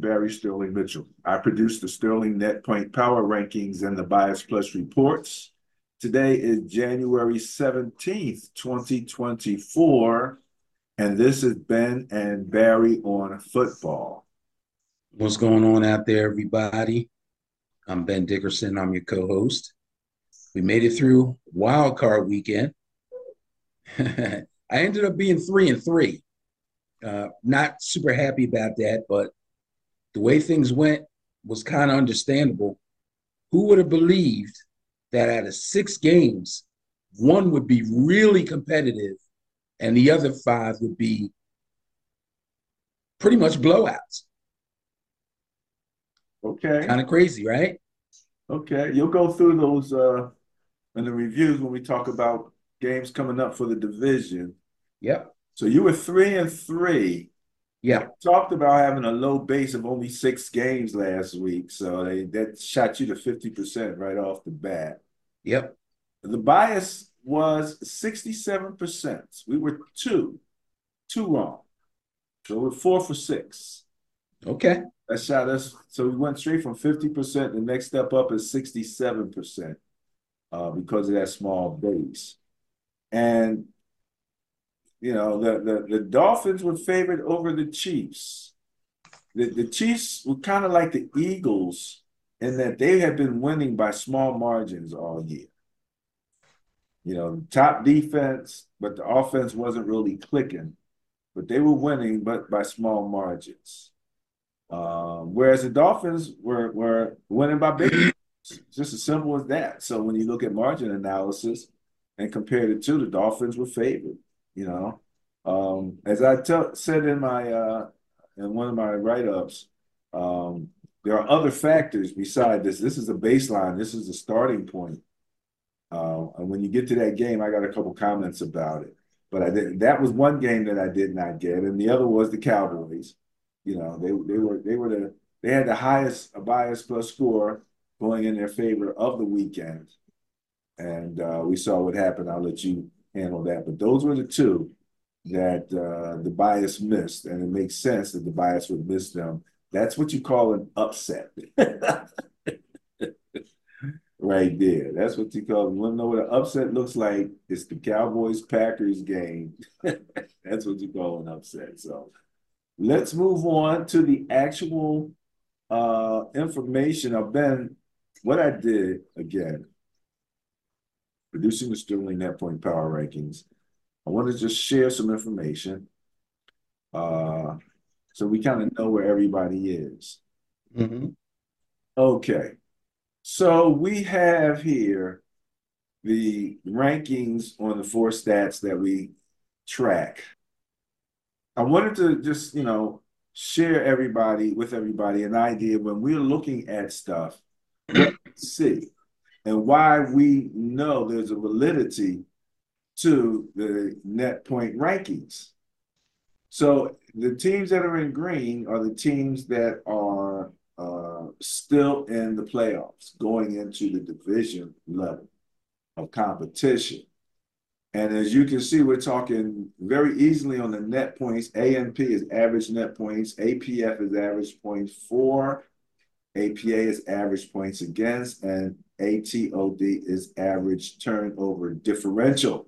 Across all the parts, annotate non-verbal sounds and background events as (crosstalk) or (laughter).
Barry Sterling Mitchell. I produce the Sterling Net Point Power Rankings and the Bias Plus reports. Today is January 17th, 2024, and this is Ben and Barry on football. What's going on out there, everybody? I'm Ben Dickerson. I'm your co-host. We made it through wild card weekend. (laughs) I ended up being three and three. Uh, not super happy about that, but the way things went was kind of understandable. Who would have believed that out of six games, one would be really competitive and the other five would be pretty much blowouts? Okay. Kind of crazy, right? Okay. You'll go through those uh in the reviews when we talk about games coming up for the division. Yep. So you were three and three. Yeah. Talked about having a low base of only six games last week. So they that shot you to 50% right off the bat. Yep. The bias was 67%. We were two, two wrong. So we're four for six. Okay. That shot us. So we went straight from 50%. The next step up is 67% uh, because of that small base. And, you know, the, the, the Dolphins were favored over the Chiefs. The, the Chiefs were kind of like the Eagles in that they had been winning by small margins all year. You know, top defense, but the offense wasn't really clicking. But they were winning, but by small margins. Um, whereas the Dolphins were were winning by big, just as simple as that. So when you look at margin analysis and compare the two, the Dolphins were favored. You know, um, as I said in my uh, in one of my write ups, um, there are other factors beside this. This is a baseline. This is a starting point. Uh, and when you get to that game, I got a couple comments about it. But I did, that was one game that I did not get, and the other was the Cowboys. You know, they they were they were the they had the highest bias plus score going in their favor of the weekend, and uh, we saw what happened. I'll let you handle that. But those were the two that uh, the bias missed, and it makes sense that the bias would miss them. That's what you call an upset. (laughs) right there. That's what you call. You want to know what an upset looks like? It's the Cowboys Packers game. (laughs) That's what you call an upset. So let's move on to the actual uh, information of Ben. What I did again, producing the Sterling Net Point Power Rankings. I want to just share some information, uh, so we kind of know where everybody is. Mm-hmm. Okay. So we have here the rankings on the four stats that we track. I wanted to just, you know, share everybody with everybody an idea when we're looking at stuff, see, and why we know there's a validity to the net point rankings. So the teams that are in green are the teams that are uh, still in the playoffs, going into the division level of competition. And as you can see, we're talking very easily on the net points. ANP is average net points. APF is average points for. APA is average points against. And ATOD is average turnover differential.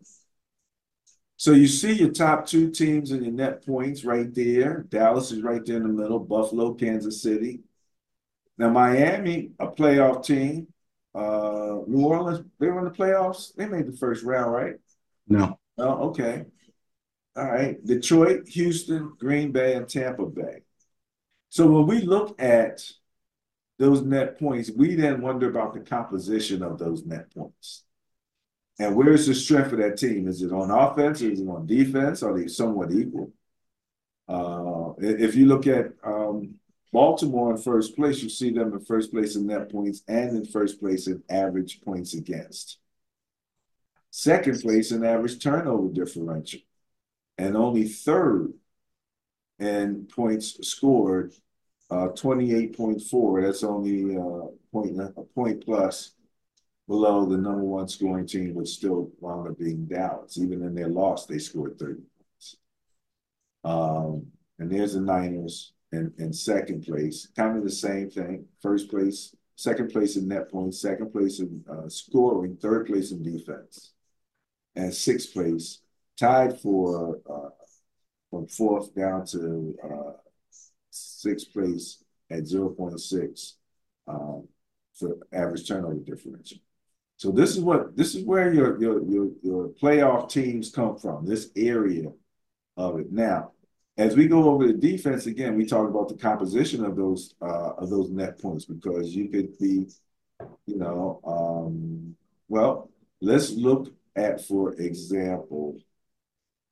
So you see your top two teams and your net points right there. Dallas is right there in the middle. Buffalo, Kansas City. Now, Miami, a playoff team. Uh, New Orleans, they were in the playoffs. They made the first round, right? No. Oh, okay. All right. Detroit, Houston, Green Bay, and Tampa Bay. So when we look at those net points, we then wonder about the composition of those net points. And where's the strength of that team? Is it on offense? Is it on defense? Are they somewhat equal? Uh, if you look at um, Baltimore in first place, you see them in first place in net points and in first place in average points against. Second place in average turnover differential, and only third in points scored, uh, 28.4. That's only uh, point, a point plus below the number one scoring team, which still wound up being Dallas. Even in their loss, they scored 30 points. Um, and there's the Niners in, in second place, kind of the same thing. First place, second place in net points, second place in uh, scoring, third place in defense, and sixth place, tied for uh, from fourth down to uh, sixth place at 0.6 um, for average turnover differential. So this is what this is where your your your your playoff teams come from. This area of it. Now, as we go over the defense again, we talk about the composition of those uh, of those net points because you could be, you know, um, well, let's look at for example,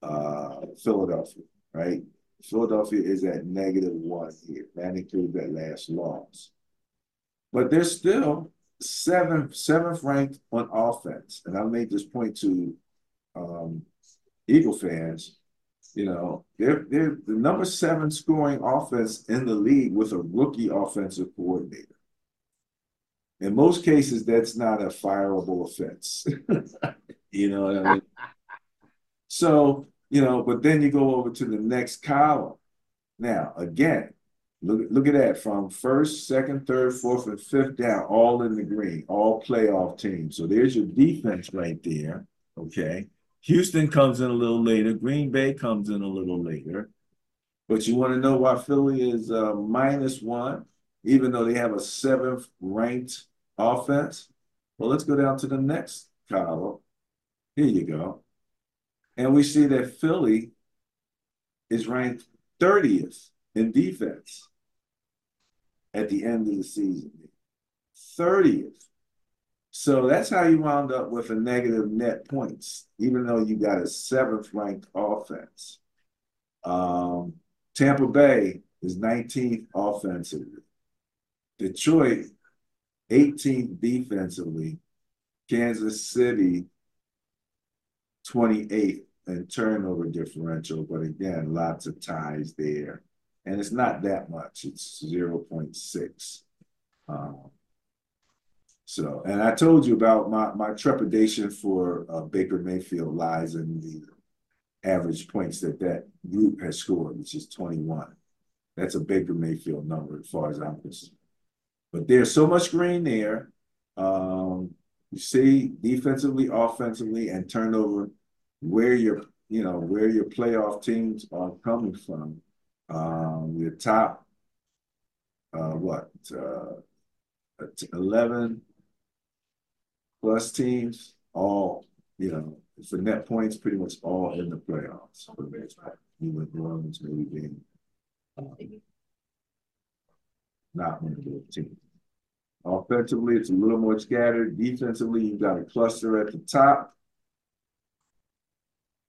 uh, Philadelphia, right? Philadelphia is at negative one here. That that last loss. But they're still seventh, seventh ranked on offense. And I made this point to um, Eagle fans. You know, they're they're the number seven scoring offense in the league with a rookie offensive coordinator. In most cases, that's not a fireable offense. (laughs) you know what I mean? so you know, but then you go over to the next column. Now, again, look, look at that from first, second, third, fourth, and fifth down, all in the green, all playoff teams. So there's your defense right there. Okay. Houston comes in a little later. Green Bay comes in a little later. But you want to know why Philly is uh, minus one, even though they have a seventh ranked offense? Well, let's go down to the next column. Here you go. And we see that Philly is ranked 30th in defense at the end of the season. 30th. So that's how you wound up with a negative net points, even though you got a seventh ranked offense. Um, Tampa Bay is 19th offensively. Detroit, 18th defensively. Kansas City, 28th and turnover differential, but again, lots of ties there. And it's not that much, it's 0.6. Um, so, and I told you about my, my trepidation for uh, Baker Mayfield lies in the average points that that group has scored, which is 21. That's a Baker Mayfield number as far as I'm concerned. But there's so much green there. Um, you see defensively, offensively, and turnover where your you know where your playoff teams are coming from. Um, your top uh, what uh, eleven plus teams, all you know for net points, pretty much all in the playoffs for the most part. Even Orleans maybe being uh, not one of those teams. Offensively, it's a little more scattered. Defensively, you've got a cluster at the top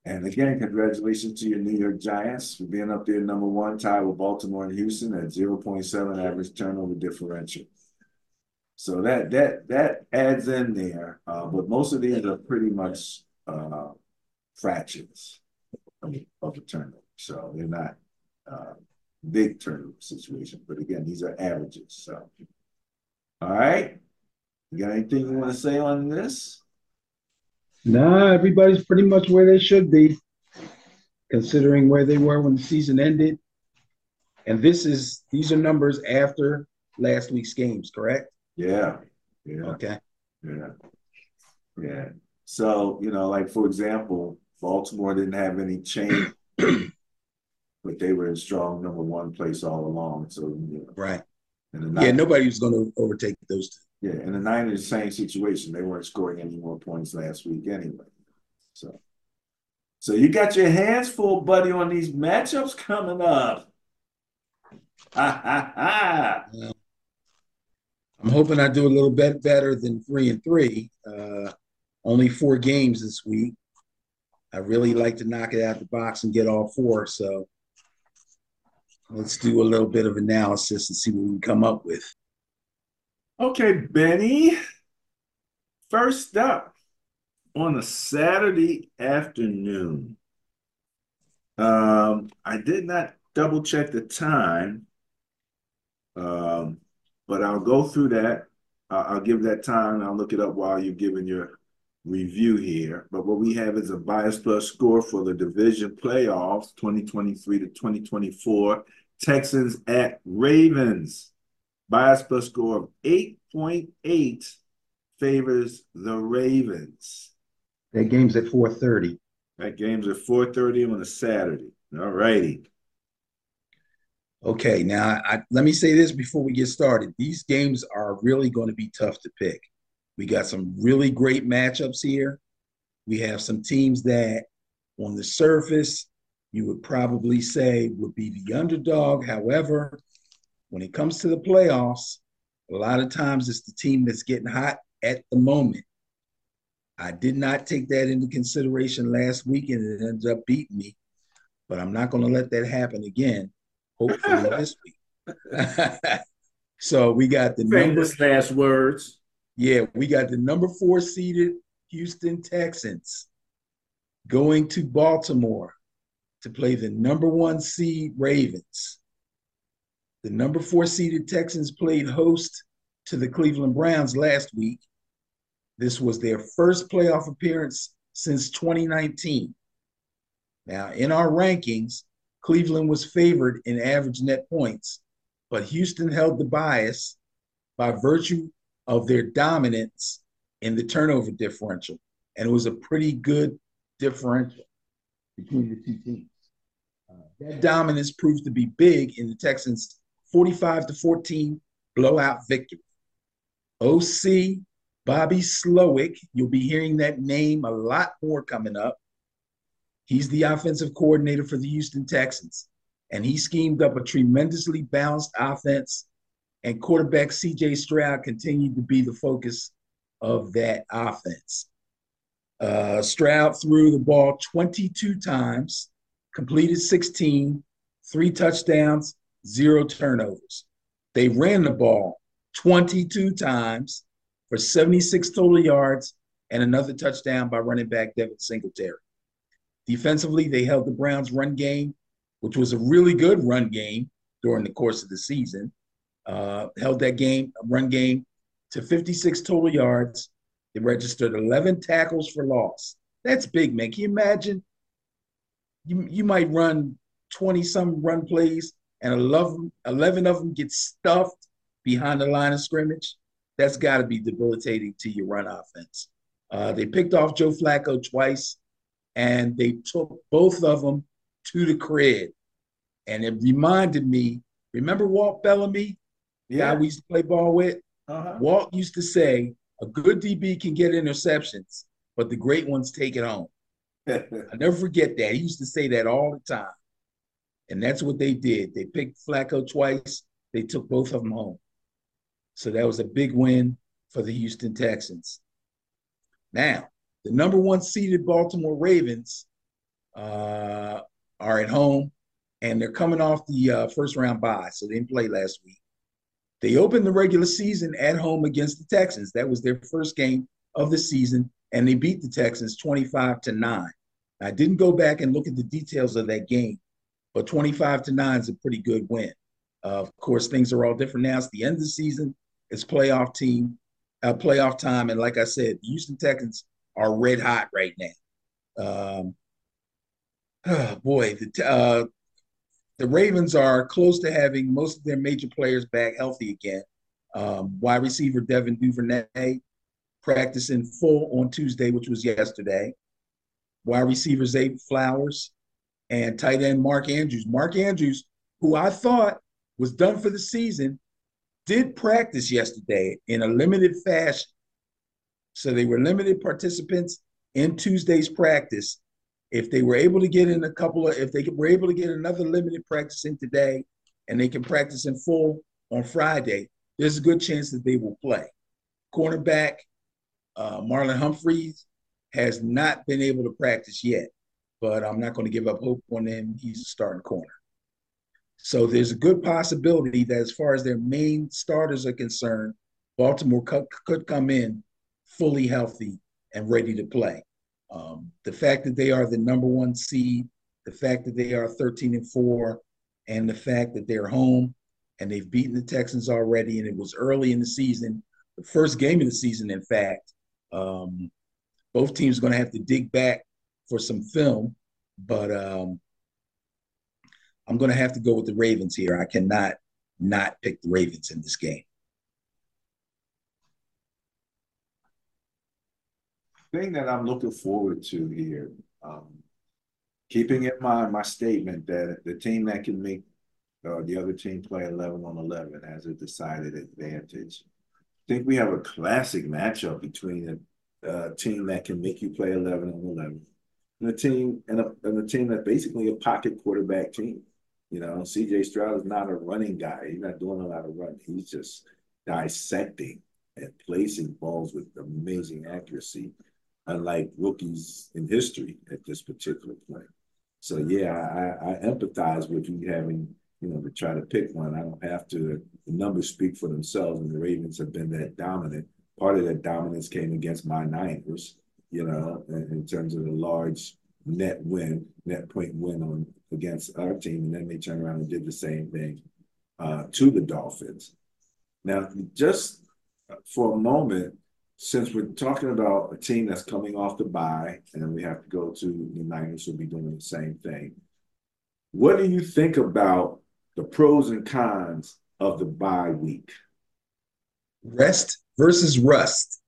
and again, congratulations to your New York Giants for being up there number one, tied with Baltimore and Houston at 0.7 average turnover differential. So that that that adds in there, uh, but most of these are pretty much uh, fractions of, the turnover. So they're not uh, big turnover situations. But again, these are averages. So, all right, you got anything you want to say on this? Nah, everybody's pretty much where they should be, considering where they were when the season ended. And this is these are numbers after last week's games, correct? Yeah. Yeah. Okay. Yeah. Yeah. So, you know, like for example, Baltimore didn't have any change, (clears throat) but they were in strong number one place all along. So, you know, right. yeah, nobody was going to overtake those two. Yeah, and the Niners, the same situation. They weren't scoring any more points last week anyway. So, so you got your hands full, buddy, on these matchups coming up. (laughs) I'm hoping I do a little bit better than three and three. Uh, only four games this week. I really like to knock it out the box and get all four. So let's do a little bit of analysis and see what we can come up with. Okay, Benny. First up on a Saturday afternoon. Um, I did not double check the time, um, but I'll go through that. I'll give that time. I'll look it up while you're giving your review here. But what we have is a bias plus score for the division playoffs 2023 to 2024 Texans at Ravens. Bias plus score of 8.8 favors the Ravens. That game's at 4:30. That game's at 4:30 on a Saturday. All righty. Okay, now I, let me say this before we get started. These games are really going to be tough to pick. We got some really great matchups here. We have some teams that, on the surface, you would probably say would be the underdog. However, when it comes to the playoffs, a lot of times it's the team that's getting hot at the moment. I did not take that into consideration last week and it ended up beating me, but I'm not going to let that happen again, hopefully (laughs) this week. (laughs) so we got the Famous number last words. Yeah, we got the number four seeded Houston Texans going to Baltimore to play the number one seed Ravens. The number four seeded Texans played host to the Cleveland Browns last week. This was their first playoff appearance since 2019. Now, in our rankings, Cleveland was favored in average net points, but Houston held the bias by virtue of their dominance in the turnover differential. And it was a pretty good differential between the two teams. Uh, that dominance proved to be big in the Texans' 45 to 14 blowout victory. OC Bobby Slowik, you'll be hearing that name a lot more coming up. He's the offensive coordinator for the Houston Texans, and he schemed up a tremendously balanced offense. And quarterback CJ Stroud continued to be the focus of that offense. Uh, Stroud threw the ball 22 times, completed 16, three touchdowns, zero turnovers. They ran the ball 22 times for 76 total yards and another touchdown by running back Devin Singletary. Defensively, they held the Browns' run game, which was a really good run game during the course of the season. Uh, held that game, run game, to 56 total yards. They registered 11 tackles for loss. That's big, man. Can you imagine? You, you might run 20 some run plays and 11, 11 of them get stuffed behind the line of scrimmage. That's got to be debilitating to your run offense. Uh, they picked off Joe Flacco twice, and they took both of them to the crib. And it reminded me, remember Walt Bellamy, yeah. guy we used to play ball with? Uh-huh. Walt used to say, a good DB can get interceptions, but the great ones take it home. (laughs) I never forget that. He used to say that all the time. And that's what they did. They picked Flacco twice, they took both of them home. So that was a big win for the Houston Texans. Now, the number one seeded Baltimore Ravens uh, are at home, and they're coming off the uh, first round bye, so they didn't play last week. They opened the regular season at home against the Texans. That was their first game of the season, and they beat the Texans 25 to 9. I didn't go back and look at the details of that game, but 25 to 9 is a pretty good win. Uh, of course, things are all different now. It's the end of the season, it's playoff team, uh, playoff time. And like I said, the Houston Texans are red hot right now. Um, oh (sighs) boy, the, uh, the Ravens are close to having most of their major players back healthy again. Um, wide receiver Devin Duvernay practicing full on Tuesday, which was yesterday. Wide receiver Zay Flowers and tight end Mark Andrews. Mark Andrews, who I thought was done for the season, did practice yesterday in a limited fashion. So they were limited participants in Tuesday's practice if they were able to get in a couple of, if they were able to get another limited practice in today and they can practice in full on Friday, there's a good chance that they will play. Cornerback uh, Marlon Humphreys has not been able to practice yet, but I'm not going to give up hope on him. He's a starting corner. So there's a good possibility that as far as their main starters are concerned, Baltimore could, could come in fully healthy and ready to play. Um, the fact that they are the number one seed, the fact that they are 13 and four, and the fact that they're home and they've beaten the Texans already, and it was early in the season, the first game of the season, in fact. Um, both teams are going to have to dig back for some film, but um, I'm going to have to go with the Ravens here. I cannot not pick the Ravens in this game. Thing that I'm looking forward to here, um, keeping in mind my statement that the team that can make uh, the other team play 11 on 11 has a decided advantage. I think we have a classic matchup between a, a team that can make you play 11 on 11 and a team and a, and a team that's basically a pocket quarterback team. You know, CJ Stroud is not a running guy. He's not doing a lot of running. He's just dissecting and placing balls with amazing accuracy, unlike rookies in history at this particular point. So yeah, I, I empathize with you having, you know, to try to pick one. I don't have to. The numbers speak for themselves, and the Ravens have been that dominant. Part of that dominance came against my Niners, you know, in, in terms of the large net win, net point win on against our team, and then they turned around and did the same thing uh, to the Dolphins. Now, just for a moment, since we're talking about a team that's coming off the bye, and we have to go to the Niners who'll be doing the same thing. What do you think about the pros and cons of the bye week? Rest versus rust.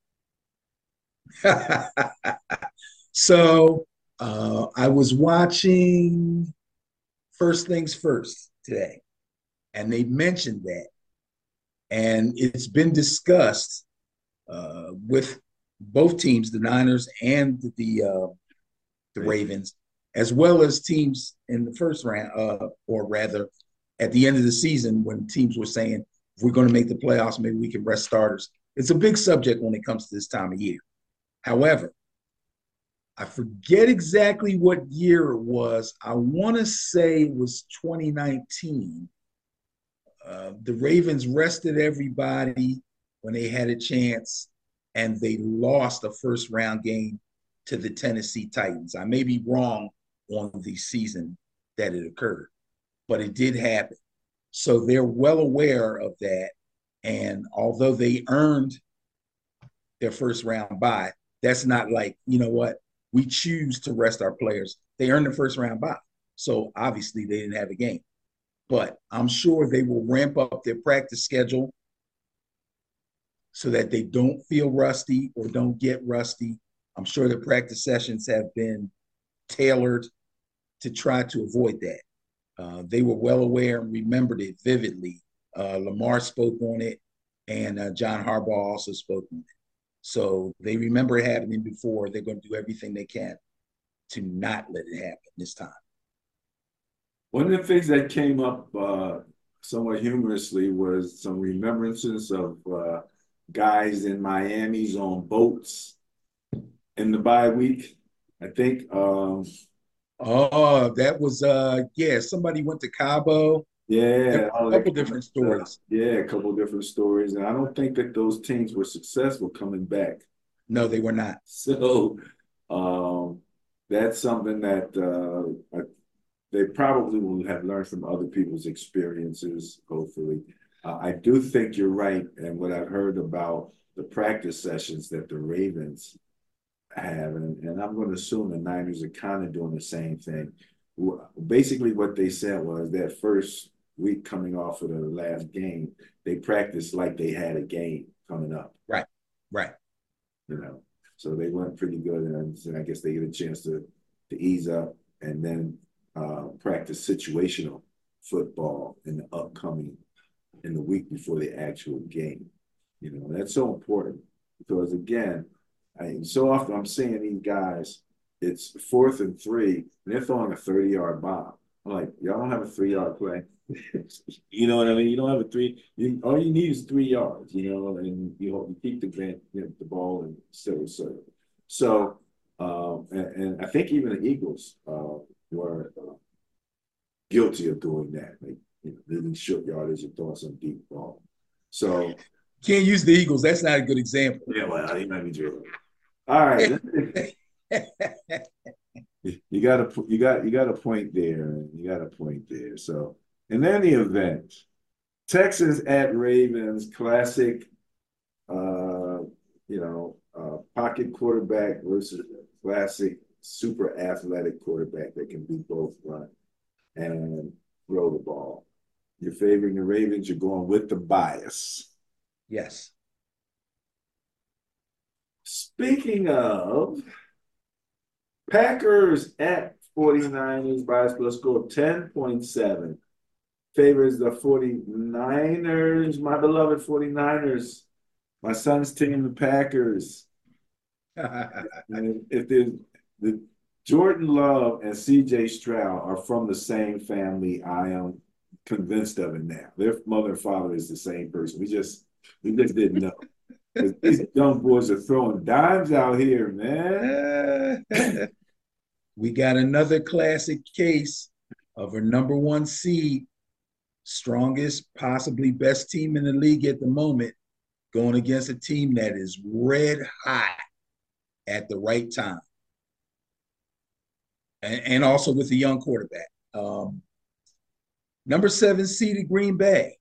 (laughs) so uh, I was watching First Things First today, and they mentioned that. And it's been discussed uh, with both teams, the Niners and the uh, the Ravens, as well as teams in the first round, uh, or rather, at the end of the season, when teams were saying, if we're going to make the playoffs, maybe we can rest starters. It's a big subject when it comes to this time of year. However, I forget exactly what year it was. I want to say it was 2019. Uh, the Ravens rested everybody when they had a chance, and they lost a first round game to the Tennessee Titans. I may be wrong on the season that it occurred, but it did happen. So they're well aware of that. And although they earned their first round bye, that's not like, you know what, we choose to rest our players. They earned the first round bye. So obviously they didn't have a game. But I'm sure they will ramp up their practice schedule so that they don't feel rusty or don't get rusty. I'm sure the practice sessions have been tailored to try to avoid that. Uh, they were well aware and remembered it vividly. Uh, Lamar spoke on it, and uh, John Harbaugh also spoke on it. So they remember it happening before. They're going to do everything they can to not let it happen this time. One of the things that came up uh, somewhat humorously was some remembrances of uh, guys in Miami's on boats in the bye week. I think. Um, oh, that was uh, yeah. Somebody went to Cabo yeah, a couple different stories. Yeah, a couple different stories, and I don't think that those teams were successful coming back. No, they were not. (laughs) So um, that's something that uh, they probably will have learned from other people's experiences. Hopefully, uh, I do think you're right, and what I've heard about the practice sessions that the Ravens have, and, and I'm going to assume the Niners are kind of doing the same thing. Basically, what they said was that first week coming off of the last game, they practiced like they had a game coming up. Right, right. You know, so they went pretty good, and, and I guess they get a chance to to ease up and then uh, practice situational football in the upcoming in the week before the actual game. You know, that's so important because again, I so often I'm seeing these guys. It's fourth and three, and they're throwing a 30 yard bomb. I'm like, y'all don't have a three yard play. You know what I mean? You don't have a three. You, all you need is three yards. You know, and you, hope, you keep the grant, you know, the ball and still serve. So, um, and, and, I think even the Eagles uh, were uh, guilty of doing that, like you know, leaving short yardage and throwing some deep ball. So can't use the Eagles. That's not a good example. Yeah, well, he might be true. All right. (laughs) you got a you got you got a point there. You got a point there. So in any event, Texans at Ravens, classic, uh, you know, uh, pocket quarterback versus classic super athletic quarterback that can do both run. And throw the ball. You're favoring the Ravens, you're going with the bias. Yes. Speaking of Packers at 49ers, bias plus score 10.7. Favors the 49ers, my beloved 49ers. My son's team, the Packers. (laughs) and if there's the Jordan Love and CJ Stroud are from the same family, I am convinced of it now. Their mother and father is the same person. We just we just didn't know. (laughs) These young boys are throwing dimes out here, man. (laughs) we got another classic case of a number one seed, strongest, possibly best team in the league at the moment, going against a team that is red hot at the right time. And, and also with a young quarterback. Um, number seven seeded Green Bay.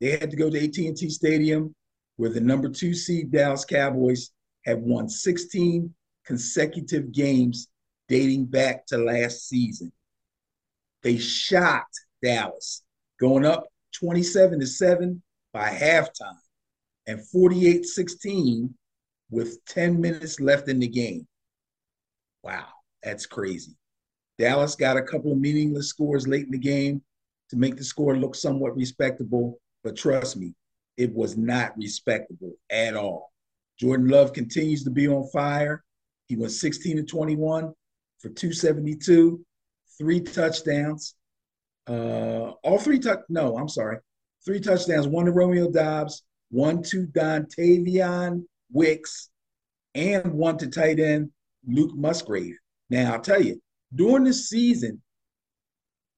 They had to go to AT&T Stadium where the number two seed Dallas Cowboys have won 16 consecutive games dating back to last season. They shocked Dallas, going up 27 to 7 by halftime and 48 16 with 10 minutes left in the game. Wow, that's crazy. Dallas got a couple of meaningless scores late in the game to make the score look somewhat respectable, but trust me, it was not respectable at all. Jordan Love continues to be on fire. He went 16 to 21 for 272, three touchdowns. Uh, all three touch no, I'm sorry. Three touchdowns, one to Romeo Doubs, one to Dontayvion Wicks, and one to tight end Luke Musgrave. Now I'll tell you, during this season,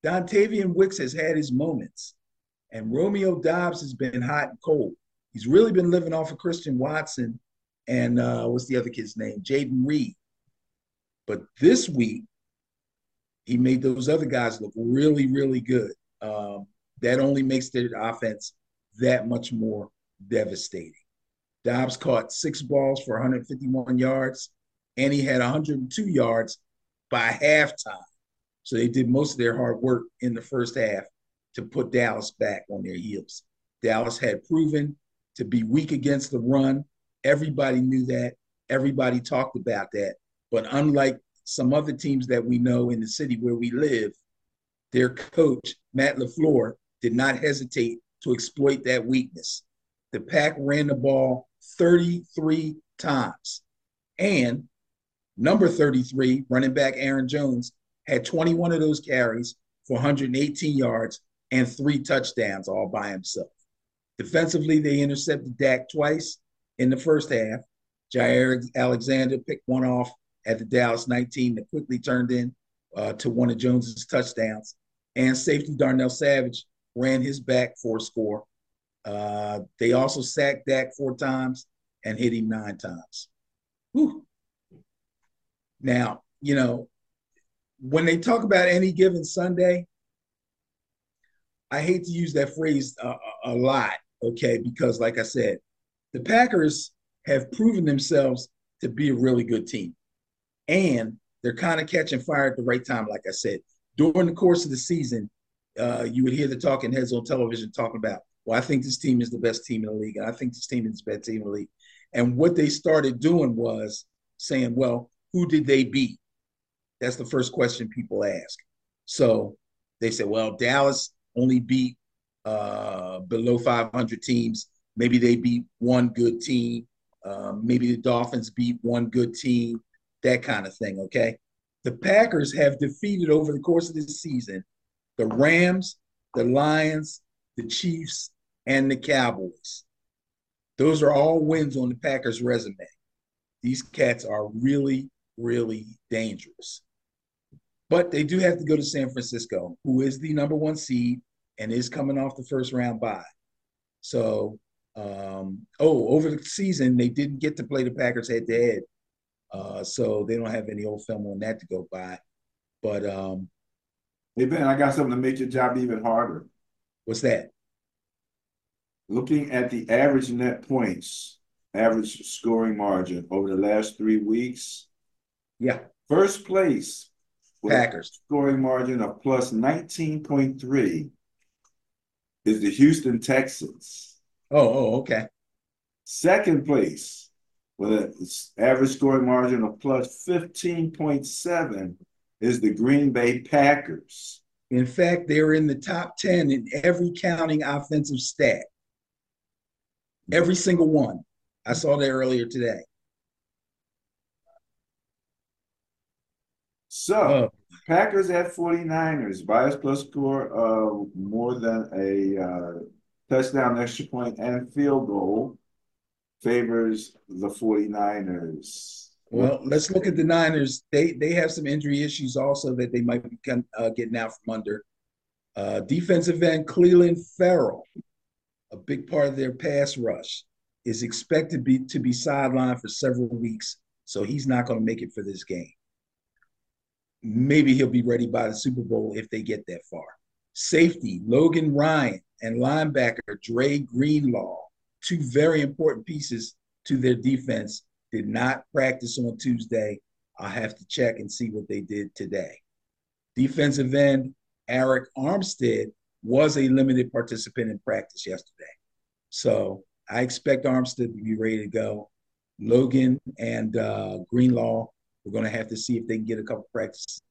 Dontayvion Wicks has had his moments, and Romeo Doubs has been hot and cold. He's really been living off of Christian Watson and uh, what's the other kid's name? Jayden Reed. But this week, he made those other guys look really, really good. Um, that only makes their offense that much more devastating. Doubs caught six balls for 151 yards, and he had 102 yards by halftime. So they did most of their hard work in the first half to put Dallas back on their heels. Dallas had proven to be weak against the run. Everybody knew that. Everybody talked about that. But unlike some other teams that we know in the city where we live, their coach, Matt LaFleur, did not hesitate to exploit that weakness. The Pack ran the ball 33 times. And number 33, running back Aaron Jones, had 21 of those carries for 118 yards and three touchdowns all by himself. Defensively, they intercepted Dak twice in the first half. Jaire Alexander picked one off at the Dallas 19 that quickly turned in uh, to one of Jones's touchdowns. And safety Darnell Savage ran his back for a score. Uh, they also sacked Dak four times and hit him nine times. Whew. Now, you know, when they talk about any given Sunday, I hate to use that phrase a, a lot, okay? Because, like I said, the Packers have proven themselves to be a really good team. And they're kind of catching fire at the right time, like I said. During the course of the season, uh, you would hear the talking heads on television talking about, well, I think this team is the best team in the league. And I think this team is the best team in the league. And what they started doing was saying, well, who did they beat? That's the first question people ask. So they said, well, Dallas only beat uh, below 500 teams. Maybe they beat one good team. Um, maybe the Dolphins beat one good team, that kind of thing. Okay. The Packers have defeated over the course of this season the Rams, the Lions, the Chiefs, and the Cowboys. Those are all wins on the Packers' resume. These cats are really, really dangerous. But they do have to go to San Francisco, who is the number one seed and is coming off the first round bye. So, um, oh, over the season, they didn't get to play the Packers head to head. Uh, so they don't have any old film on that to go by. But um, hey Ben, I got something to make your job even harder. What's that? Looking at the average net points, average scoring margin over the last three weeks. Yeah. First place Packers. Scoring margin of plus 19.3 is the Houston Texans. Oh, oh, okay. Second place with an average scoring margin of plus 15.7 is the Green Bay Packers. In fact, they're in the top 10 in every counting offensive stat. Every single one. I saw that earlier today. So, oh. Packers at 49ers, bias plus score of more than a uh, touchdown, extra point, and field goal favors the 49ers. Well, let's look at the Niners. They they have some injury issues also that they might be uh, getting out from under. Uh, defensive end Clelin Ferrell, a big part of their pass rush, is expected be, to be sidelined for several weeks, so he's not going to make it for this game. Maybe he'll be ready by the Super Bowl if they get that far. Safety Logan Ryan and linebacker Dre Greenlaw, two very important pieces to their defense did not practice on Tuesday. I'll have to check and see what they did today. Defensive end Arik Armstead was a limited participant in practice yesterday. So I expect Armstead to be ready to go. Logan and uh, Greenlaw, we're going to have to see if they can get a couple practices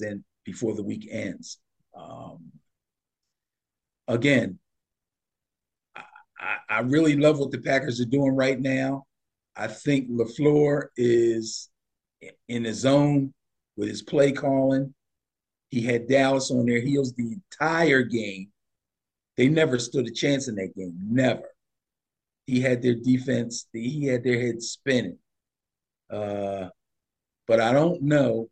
in before the week ends. Um, again, I, I really love what the Packers are doing right now. I think LaFleur is in his zone with his play calling. He had Dallas on their heels the entire game. They never stood a chance in that game. Never. He had their defense, he had their heads spinning. Uh, but I don't know.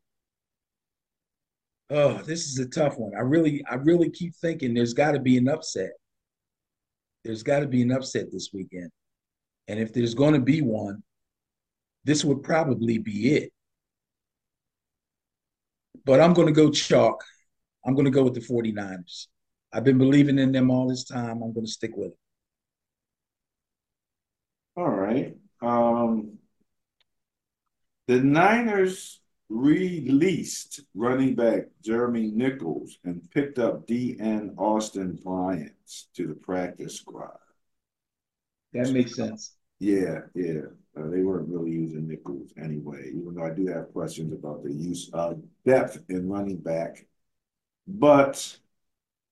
Oh, this is a tough one. I really, I really keep thinking there's got to be an upset. There's got to be an upset this weekend. And if there's going to be one, this would probably be it. But I'm going to go chalk. I'm going to go with the 49ers. I've been believing in them all this time. I'm going to stick with it. All right. Um, the Niners released running back Jeremy Nichols and picked up DN Austin Bryant to the practice squad. That makes sense. Yeah, yeah. Uh, they weren't really using Nichols anyway, even though I do have questions about the use of depth in running back. But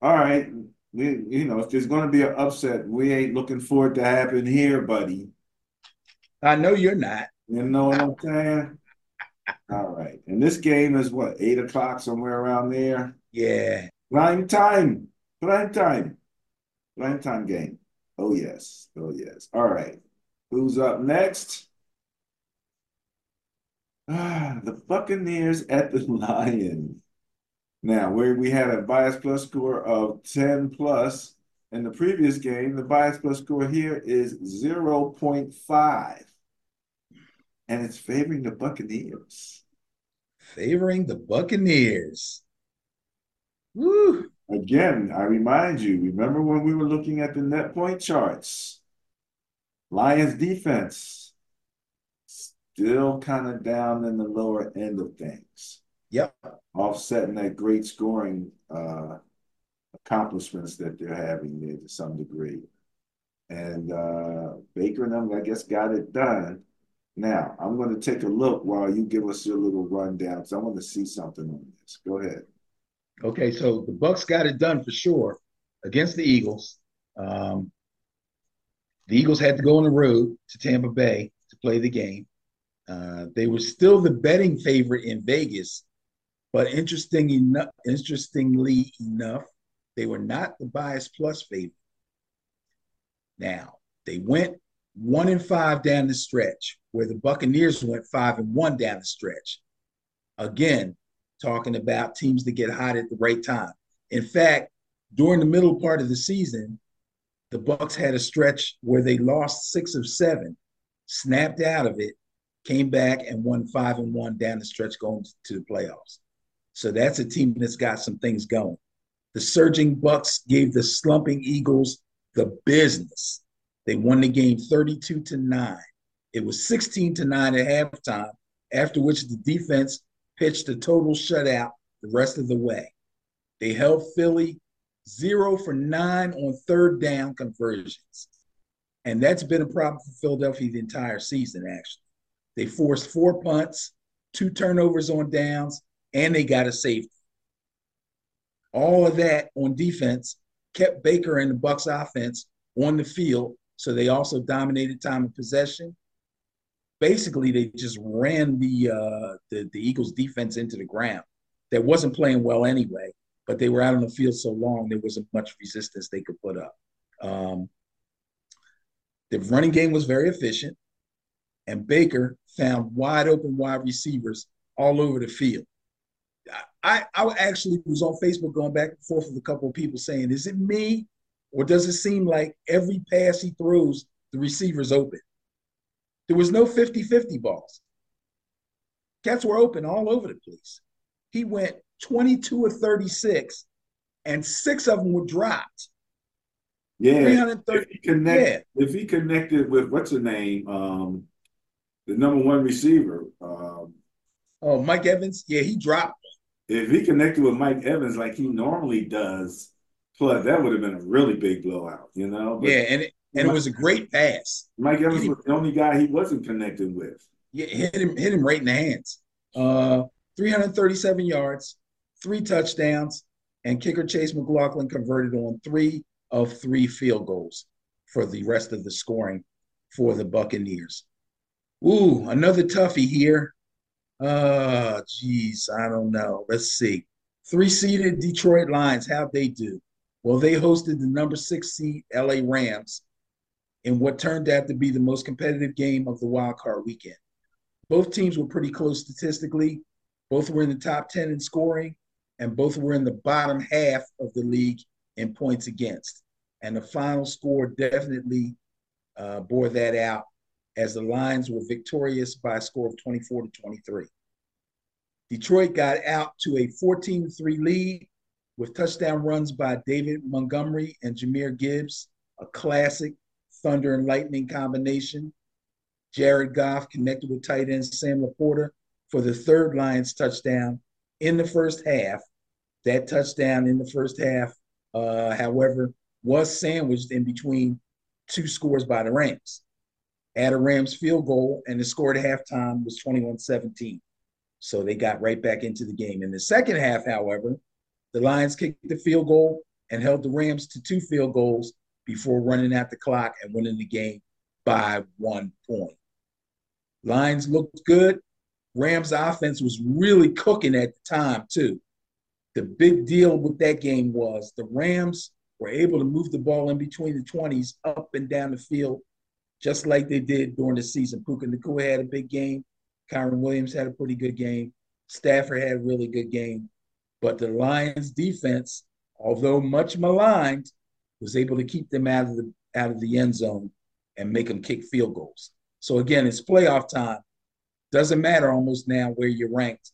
all right, we, you know, if there's going to be an upset, we ain't looking for it to happen here, buddy. I know you're not. You know what I'm saying? All right. And this game is what, eight o'clock, somewhere around there? Yeah. Prime time. Prime time. Prime time game. Oh, yes. Oh, yes. All right. Who's up next? Ah, (sighs) the Buccaneers at the (laughs) Lions. Now, where we had a bias plus score of 10 plus in the previous game, the bias plus score here is 0.5. And it's favoring the Buccaneers. Favoring the Buccaneers. Woo. Again, I remind you, remember when we were looking at the net point charts? Lions defense still kind of down in the lower end of things. Yep. Offsetting that great scoring uh, accomplishments that they're having there to some degree. And uh, Baker and them, I guess, got it done. Now, I'm going to take a look while you give us your little rundown because I want to see something on this. Go ahead. Okay, so the Bucks got it done for sure against the Eagles. Um, the Eagles had to go on the road to Tampa Bay to play the game. Uh, they were still the betting favorite in Vegas, but interesting enough, interestingly enough, they were not the bias plus favorite. Now they went one and five down the stretch, where the Buccaneers went five and one down the stretch. Again, talking about teams that get hot at the right time. In fact, during the middle part of the season, the Bucks had a stretch where they lost six of seven, snapped out of it, came back and won five and one down the stretch going to the playoffs. So that's a team that's got some things going. The surging Bucks gave the slumping Eagles the business. They won the game 32 to 9. It was 16 to 9 at halftime, after which the defense pitched a total shutout the rest of the way. They held Philly zero for nine on third down conversions. And that's been a problem for Philadelphia the entire season, actually. They forced four punts, two turnovers on downs, and they got a safety. All of that on defense kept Baker and the Bucks offense on the field, so they also dominated time of possession. Basically, they just ran the uh, the, the Eagles defense into the ground. That wasn't playing well anyway, but they were out on the field so long there wasn't much resistance they could put up. Um, the running game was very efficient, and Baker found wide open wide receivers all over the field. I, I actually was on Facebook going back and forth with a couple of people saying, is it me or does it seem like every pass he throws, the receiver's open? There was no 50 50 balls. Cats were open all over the place. He went 22 or 36, and six of them were dropped. Yeah. If he, connect, yeah. if he connected with what's the name? Um, the number one receiver. Um, oh, Mike Evans. Yeah, he dropped if he connected with Mike Evans like he normally does, plus that would have been a really big blowout, you know. But yeah, and it, and it was a great pass. Mike Evans was the only guy he wasn't connected with. Yeah, hit him hit him right in the hands. Uh, 337 yards, three touchdowns, and kicker Chase McLaughlin converted on three of three field goals for the rest of the scoring for the Buccaneers. Ooh, another toughie here. Oh, geez, I don't know. Let's see. Three seeded Detroit Lions, how'd they do? Well, they hosted the number six seed LA Rams in what turned out to be the most competitive game of the wild card weekend. Both teams were pretty close statistically. Both were in the top 10 in scoring, and both were in the bottom half of the league in points against. And the final score definitely uh, bore that out as the Lions were victorious by a score of 24 to 23. Detroit got out to a 14 3 lead with touchdown runs by David Montgomery and Jahmyr Gibbs, a classic thunder and lightning combination. Jared Goff connected with tight end Sam LaPorta for the third Lions touchdown in the first half. That touchdown in the first half, uh, however, was sandwiched in between two scores by the Rams at a Rams field goal, and the score at halftime was 21 17. So they got right back into the game. In the second half, however, the Lions kicked the field goal and held the Rams to two field goals before running out the clock and winning the game by one point. Lions looked good. Rams offense was really cooking at the time, too. The big deal with that game was the Rams were able to move the ball in between the 20s up and down the field just like they did during the season. Puka Nacua had a big game. Kyren Williams had a pretty good game. Stafford had a really good game. But the Lions defense, although much maligned, was able to keep them out of the out of the end zone and make them kick field goals. So again, it's playoff time. Doesn't matter almost now where you're ranked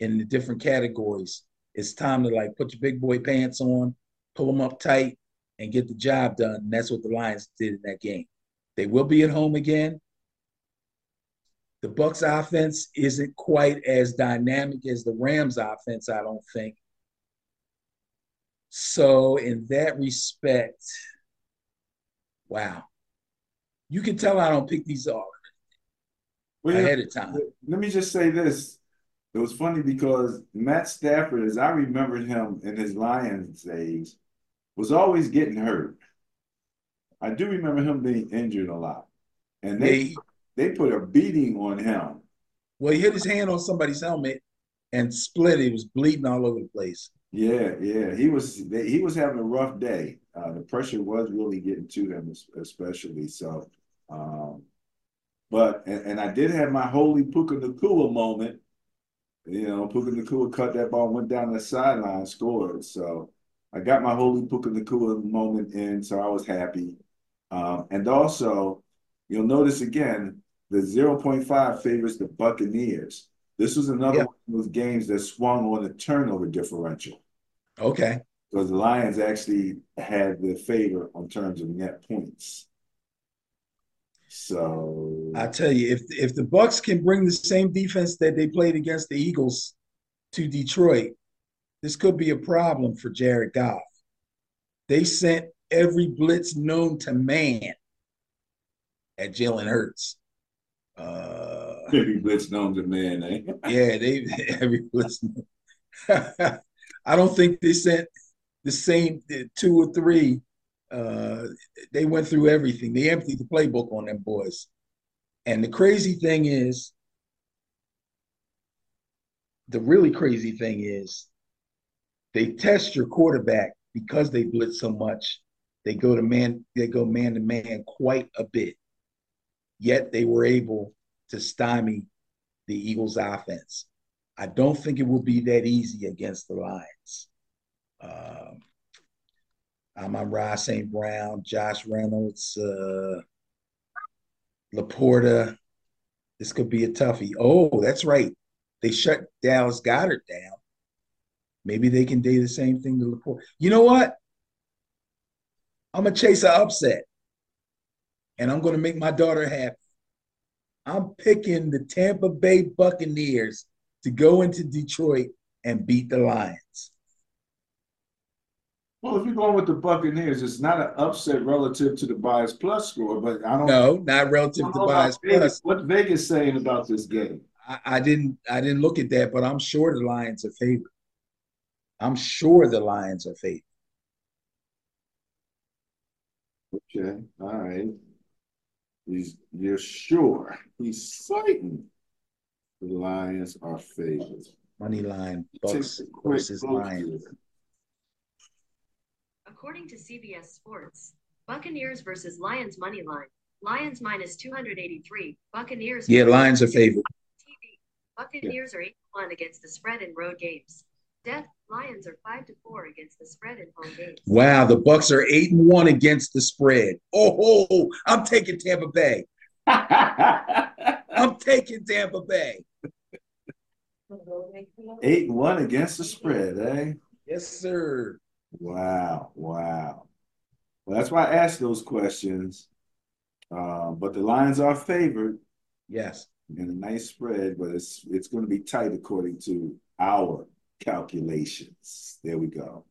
in the different categories. It's time to like put your big boy pants on, pull them up tight, and get the job done. And that's what the Lions did in that game. They will be at home again. The Bucks offense isn't quite as dynamic as the Rams offense, I don't think. So in that respect, wow. You can tell I don't pick these off well, ahead of time. Let me just say this. It was funny because Matt Stafford, as I remembered him in his Lions days, was always getting hurt. I do remember him being injured a lot, and they yeah, they put a beating on him. Well, he hit his hand on somebody's helmet and split. It was bleeding all over the place. Yeah, yeah, he was he was having a rough day. Uh, the pressure was really getting to him, especially so. Um, but and, and, I did have my holy Puka Nacua moment. You know, Puka Nacua cut that ball, went down the sideline, scored. So I got my holy Puka Nacua moment in, so I was happy. Um, and also, you'll notice again, the 0.5 favors the Buccaneers. This was another one those games that swung on the turnover differential. Okay. Because the Lions actually had the favor on terms of net points. So I tell you, if if the Bucks can bring the same defense that they played against the Eagles to Detroit, this could be a problem for Jared Goff. They sent every blitz known to man at Jalen Hurts. Uh, (laughs) every blitz known to man, eh? (laughs) yeah, they (laughs) every blitz. I don't think they sent the same two or three. Uh, they went through everything. They emptied the playbook on them boys. And the crazy thing is, the really crazy thing is, they test your quarterback because they blitz so much. They go to man, they go man to man quite a bit. Yet they were able to stymie the Eagles' offense. I don't think it will be that easy against the Lions. Um, Amon-Ra St. Brown, Josh Reynolds, uh, LaPorta. This could be a toughie. Oh, that's right. They shut Dallas Goedert down. Maybe they can do the same thing to LaPorta. You know what? I'm gonna chase an upset, and I'm gonna make my daughter happy. I'm picking the Tampa Bay Buccaneers to go into Detroit and beat the Lions. Well, if you're going with the Buccaneers, it's not an upset relative to the bias plus score, but I don't. No, not relative to bias plus. What Vegas saying about this game? I, I, didn't. I didn't look at that, but I'm sure the Lions are favored. I'm sure the Lions are favored. Okay, all right. He's you're sure. He's certain the Lions are favored. Money line Bucks versus Lions. According to CBS Sports, Buccaneers versus Lions money line. Lions minus 283. Buccaneers. Yeah, Lions are favored. TV. Buccaneers yeah. are 8 1 against the spread in road games. Death Lions are 5 to 4 against the spread in home games. Wow, the Bucks are 8 and 1 against the spread. Oh, oh I'm taking Tampa Bay. (laughs) I'm taking Tampa Bay. Eight and one against the spread, eh? Yes, sir. Wow, wow. Well, that's why I asked those questions. Uh, but the Lions are favored. Yes. And a nice spread, but it's it's going to be tight according to our calculations. There we go.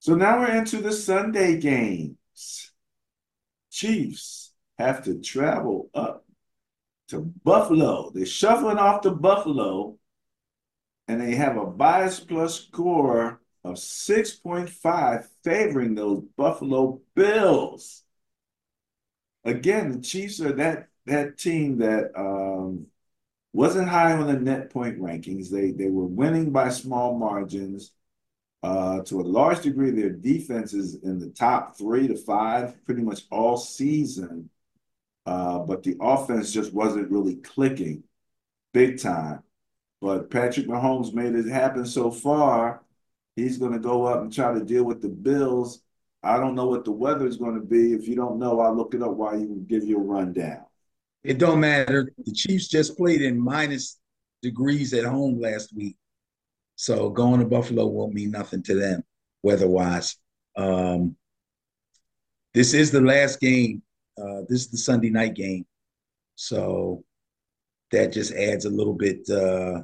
So now we're into the Sunday games. Chiefs have to travel up to Buffalo. They're shuffling off to Buffalo and they have a bias plus score of 6.5 favoring those Buffalo Bills. Again, the Chiefs are that that team that um, wasn't high on the net point rankings. They they were winning by small margins. Uh, to a large degree, their defense is in the top three to five pretty much all season. Uh, but the offense just wasn't really clicking big time. But Patrick Mahomes made it happen so far. He's going to go up and try to deal with the Bills. I don't know what the weather is going to be. If you don't know, I'll look it up while you give you a rundown. It don't matter. The Chiefs just played in minus degrees at home last week. So going to Buffalo won't mean nothing to them weather-wise. Um, this is the last game. Uh, this is the Sunday night game. So that just adds a little bit uh,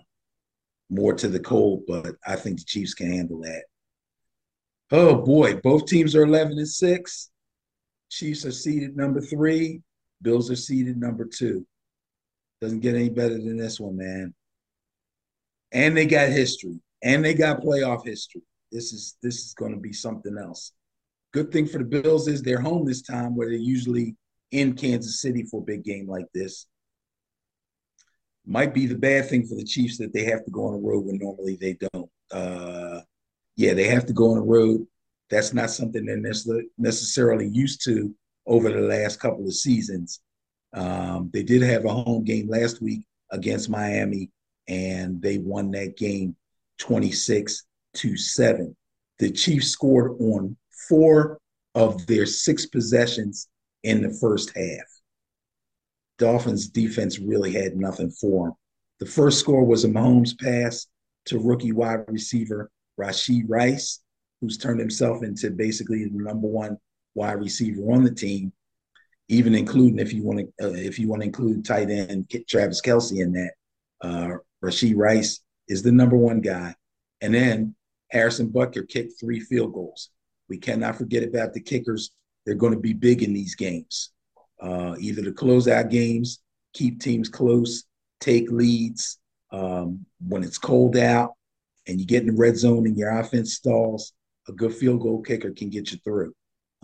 more to the cold, but I think the Chiefs can handle that. Oh boy, both teams are 11 and 6. Chiefs are seeded number three. Bills are seeded number two. Doesn't get any better than this one, man. And they got history, and they got playoff history. This is this is going to be something else. Good thing for the Bills is they're home this time, where they're usually in Kansas City for a big game like this might be the bad thing for the Chiefs that they have to go on the road when normally they don't. Uh, yeah, they have to go on the road. That's not something they're necessarily used to over the last couple of seasons. Um, they did have a home game last week against Miami, and they won that game 26 to 7. The Chiefs scored on four of their six possessions in the first half. Dolphins defense really had nothing for him. The first score was a Mahomes pass to rookie wide receiver Rashee Rice, who's turned himself into basically the number one wide receiver on the team, even including if you want to uh, if you want to include tight end Travis Kelce in that. Uh, Rashee Rice is the number one guy. And then Harrison Butker kicked three field goals. We cannot forget about the kickers. They're going to be big in these games, uh, either to close out games, keep teams close, take leads um, when it's cold out, and you get in the red zone and your offense stalls. A good field goal kicker can get you through,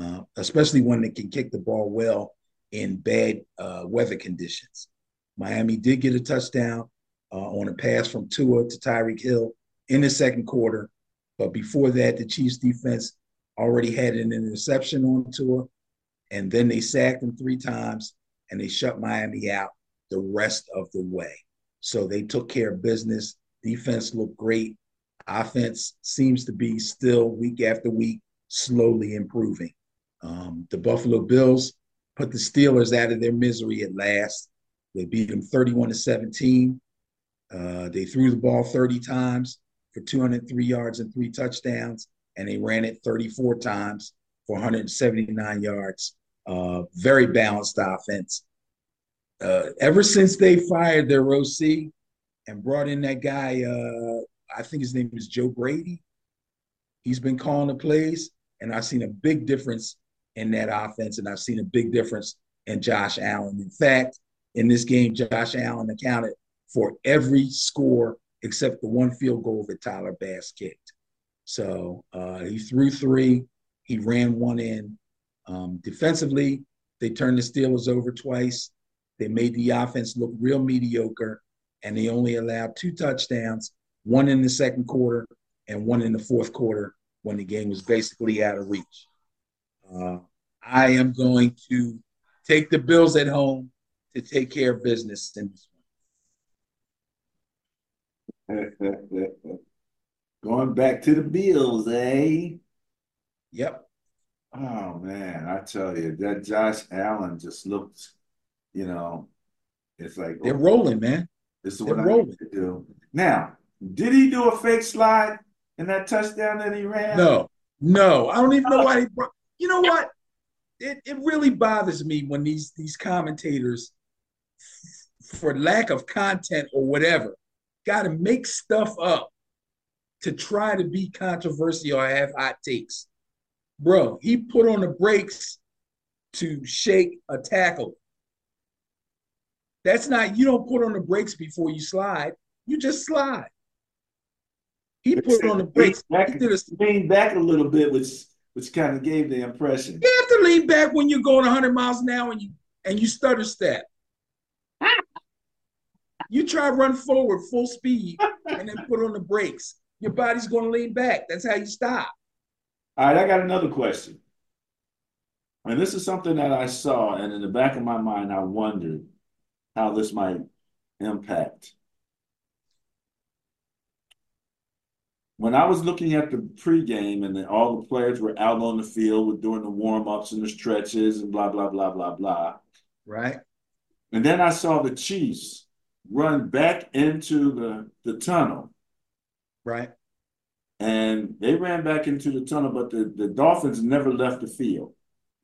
uh, especially one that can kick the ball well in bad uh, weather conditions. Miami did get a touchdown uh, on a pass from Tua to Tyreek Hill in the second quarter. But before that, the Chiefs defense already had an interception on Tua, and then they sacked him three times and they shut Miami out the rest of the way. So they took care of business. Defense looked great. Offense seems to be still week after week slowly improving. Um, the Buffalo Bills put the Steelers out of their misery at last. They beat them 31 to 17. Uh, they threw the ball 30 times for 203 yards and three touchdowns, and they ran it 34 times for 179 yards. Uh, very balanced offense. Uh, ever since they fired their OC and brought in that guy, uh, I think his name is Joe Brady, he's been calling the plays, and I've seen a big difference in that offense, and I've seen a big difference in Josh Allen. In fact, in this game, Josh Allen accounted for every score except the one field goal that Tyler Bass kicked. So uh, he threw three, he ran one in. Um, defensively, they turned the Steelers over twice. They made the offense look real mediocre, and they only allowed two touchdowns, one in the second quarter and one in the fourth quarter when the game was basically out of reach. Uh, I am going to take the Bills at home to take care of business in this one. (laughs) Going back to the Bills, eh? Yep. Oh man, I tell you, that Josh Allen just looked, you know, it's like they're oh, rolling, man. This is what they're I rolling. need to do. Now, did he do a fake slide in that touchdown that he ran? No, no. I don't even know why he brought. You know what? It it really bothers me when these these commentators, for lack of content or whatever, got to make stuff up to try to be controversial or have hot takes. Bro, he put on the brakes to shake a tackle. That's not, you don't put on the brakes before you slide. You just slide. He put on the brakes. Back, he did a, lean back a little bit, which which kind of gave the impression. You have to lean back when you're going 100 miles an hour and you and you stutter step. (laughs) You try to run forward full speed and then put on the brakes. Your body's going to lean back. That's how you stop. All right, I got another question. And this is something that I saw, and in the back of my mind, I wondered how this might impact. When I was looking at the pregame and all the players were out on the field with doing the warm ups and the stretches and blah, blah, blah, blah, blah. Right. And then I saw the Chiefs run back into the, the tunnel. Right. And they ran back into the tunnel, but the, the Dolphins never left the field.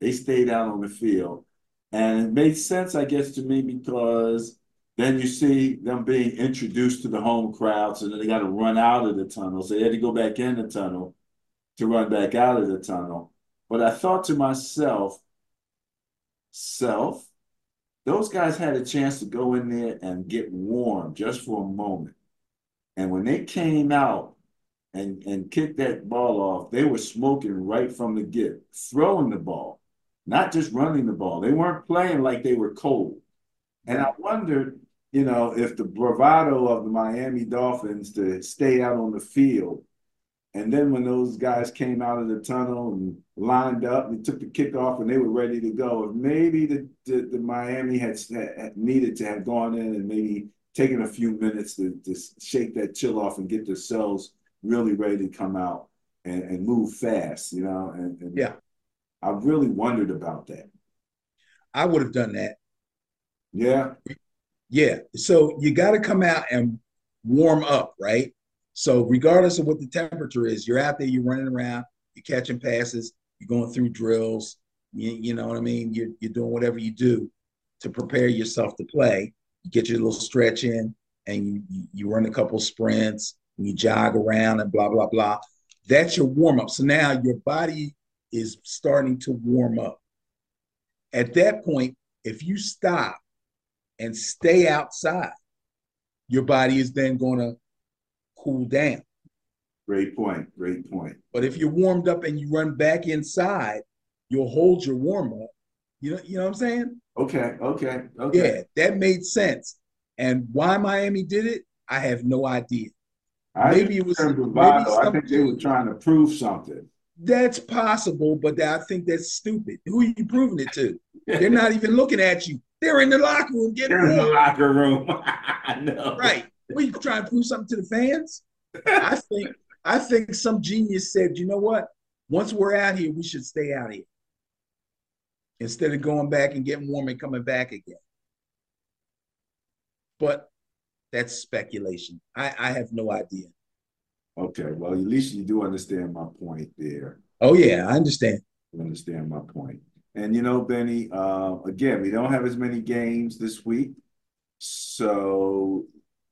They stayed out on the field. And it made sense, I guess, to me because then you see them being introduced to the home crowds, and then they got to run out of the tunnel. So they had to go back in the tunnel to run back out of the tunnel. But I thought to myself, self, those guys had a chance to go in there and get warm just for a moment. And when they came out and, and kicked that ball off, they were smoking right from the get, throwing the ball, not just running the ball. They weren't playing like they were cold. And I wondered, you know, if the bravado of the Miami Dolphins to stay out on the field and then when those guys came out of the tunnel and lined up and took the kickoff and they were ready to go, if maybe the, the, the Miami had, had, needed to have gone in and maybe taken a few minutes to, to shake that chill off and get themselves really ready to come out and, and move fast, you know? And, and yeah, I really wondered about that. I would have done that. Yeah. Yeah. So you got to come out and warm up, right? So regardless of what the temperature is, you're out there, you're running around, you're catching passes, you're going through drills. You, you know what I mean? You're, you're doing whatever you do to prepare yourself to play. You get your little stretch in, and you, you run a couple sprints and you jog around and blah blah blah. That's your warm up. So now your body is starting to warm up. At that point, if you stop and stay outside, your body is then going to cool down. Great point. Great point. But if you're warmed up and you run back inside, you'll hold your warm up. You know, you know what I'm saying? Okay. Okay. Okay. Yeah, that made sense. And why Miami did it, I have no idea. I Maybe it was- maybe I think they were trying to prove something. That's possible, but I think that's stupid. Who are you proving it to? (laughs) They're not even looking at you. They're in the locker room getting They're in the locker room. (laughs) I know. Right. We trying to prove something to the fans? I think I think some genius said, you know what? Once we're out here, we should stay out here. Instead of going back and getting warm and coming back again. But that's speculation. I, I have no idea. Okay. Well, at least you do understand my point there. Oh yeah, I understand. You understand my point. And you know, Benny, uh, again, we don't have as many games this week. So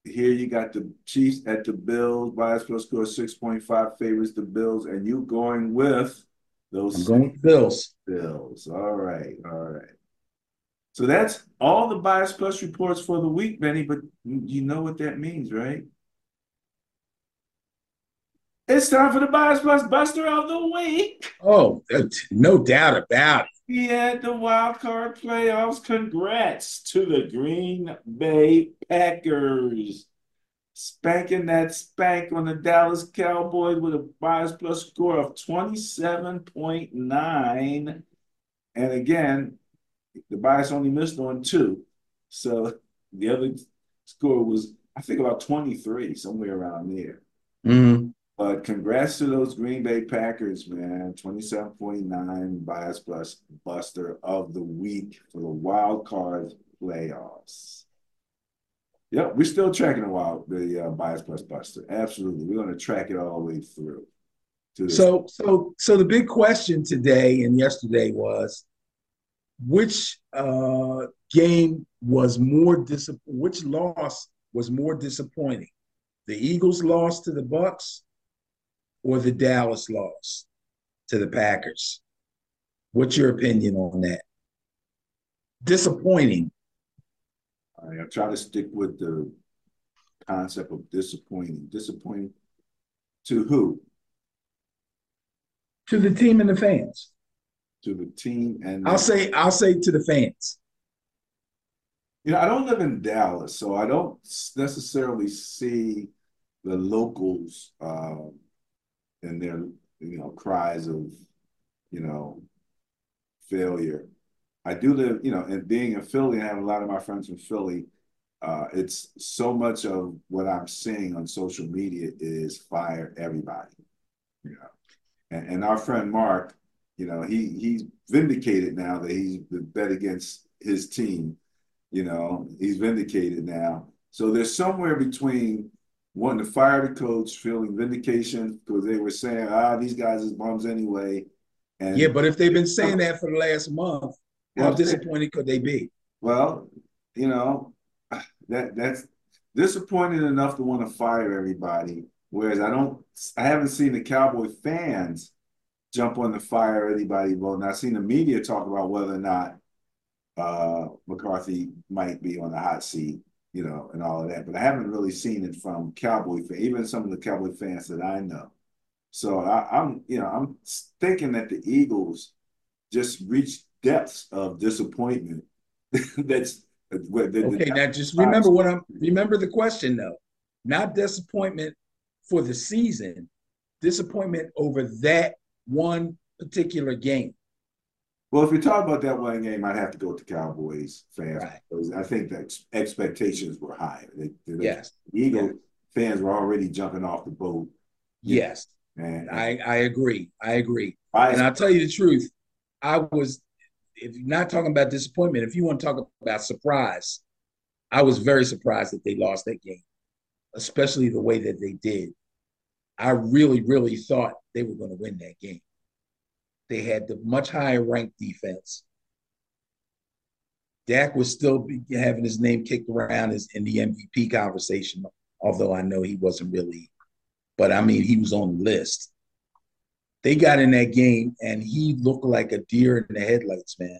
here you got the Chiefs at the Bills. Bias plus score 6.5 favors the Bills, and you going with those I'm going Bills. Bills. All right, all right. So that's all the Bias Plus reports for the week, Benny, but you know what that means, right? It's time for the Bias Plus Buster of the Week. Oh, no doubt about it. We had the wild card playoffs. Congrats to the Green Bay Packers. Spanking that spank on the Dallas Cowboys with a bias plus score of 27.9. And again, the bias only missed on two. So the other score was, I think, about 23, somewhere around there. Mhm. But congrats to those Green Bay Packers, man. 27.9 bias plus buster of the week for the wild card playoffs. Yep, we're still tracking the wild the uh, bias plus buster. Absolutely. We're going to track it all the way through. So, so, so the big question today and yesterday was, which uh, game was more dis? Which loss was more disappointing? The Eagles lost to the Bucks, or the Dallas loss to the Packers? What's your opinion on that? Disappointing. I try to stick with the concept of disappointing. Disappointing to who? to the team and the fans. To the team and I'll say I'll say to the fans. You know, I don't live in Dallas, so I don't necessarily see the locals um, and their, you know, cries of, you know, failure. I do live, you know, and being in Philly, and I have a lot of my friends from Philly. Uh, it's so much of what I'm seeing on social media is fire everybody, you know. And, and our friend Mark, you know, he he's vindicated now that he's bet against his team. You know, he's vindicated now. So there's somewhere between wanting to fire the coach, feeling vindication because they were saying, ah, these guys is bums anyway. And Yeah, but if they've been saying that for the last month, how Well, disappointed could they be? Well, you know, that that's disappointing enough to want to fire everybody. Whereas I don't, I haven't seen the Cowboy fans jump on the fire anybody vote. And I've seen the media talk about whether or not uh, McCarthy might be on the hot seat, you know, and all of that. But I haven't really seen it from Cowboy fans, even some of the Cowboy fans that I know. So I, I'm, you know, I'm thinking that the Eagles just reached depths of disappointment. (laughs) That's what the, Okay, now just remember what I'm (laughs) remember the question though. Not disappointment for the season, disappointment over that one particular game. Well, if you talk about that one game, I'd have to go with the Cowboys fans Right. I think that expectations were higher. They, they, Yes. the Eagle fans were already jumping off the boat, Yes. and I, I agree. I agree. I, And I'll tell you the truth. I was if you're not talking about disappointment, if you want to talk about surprise, I was very surprised that they lost that game, especially the way that they did. I really, really thought they were going to win that game. They had the much higher ranked defense. Dak was still having his name kicked around as in the MVP conversation, although I know he wasn't really, but I mean he was on the list. They got in that game and he looked like a deer in the headlights, man.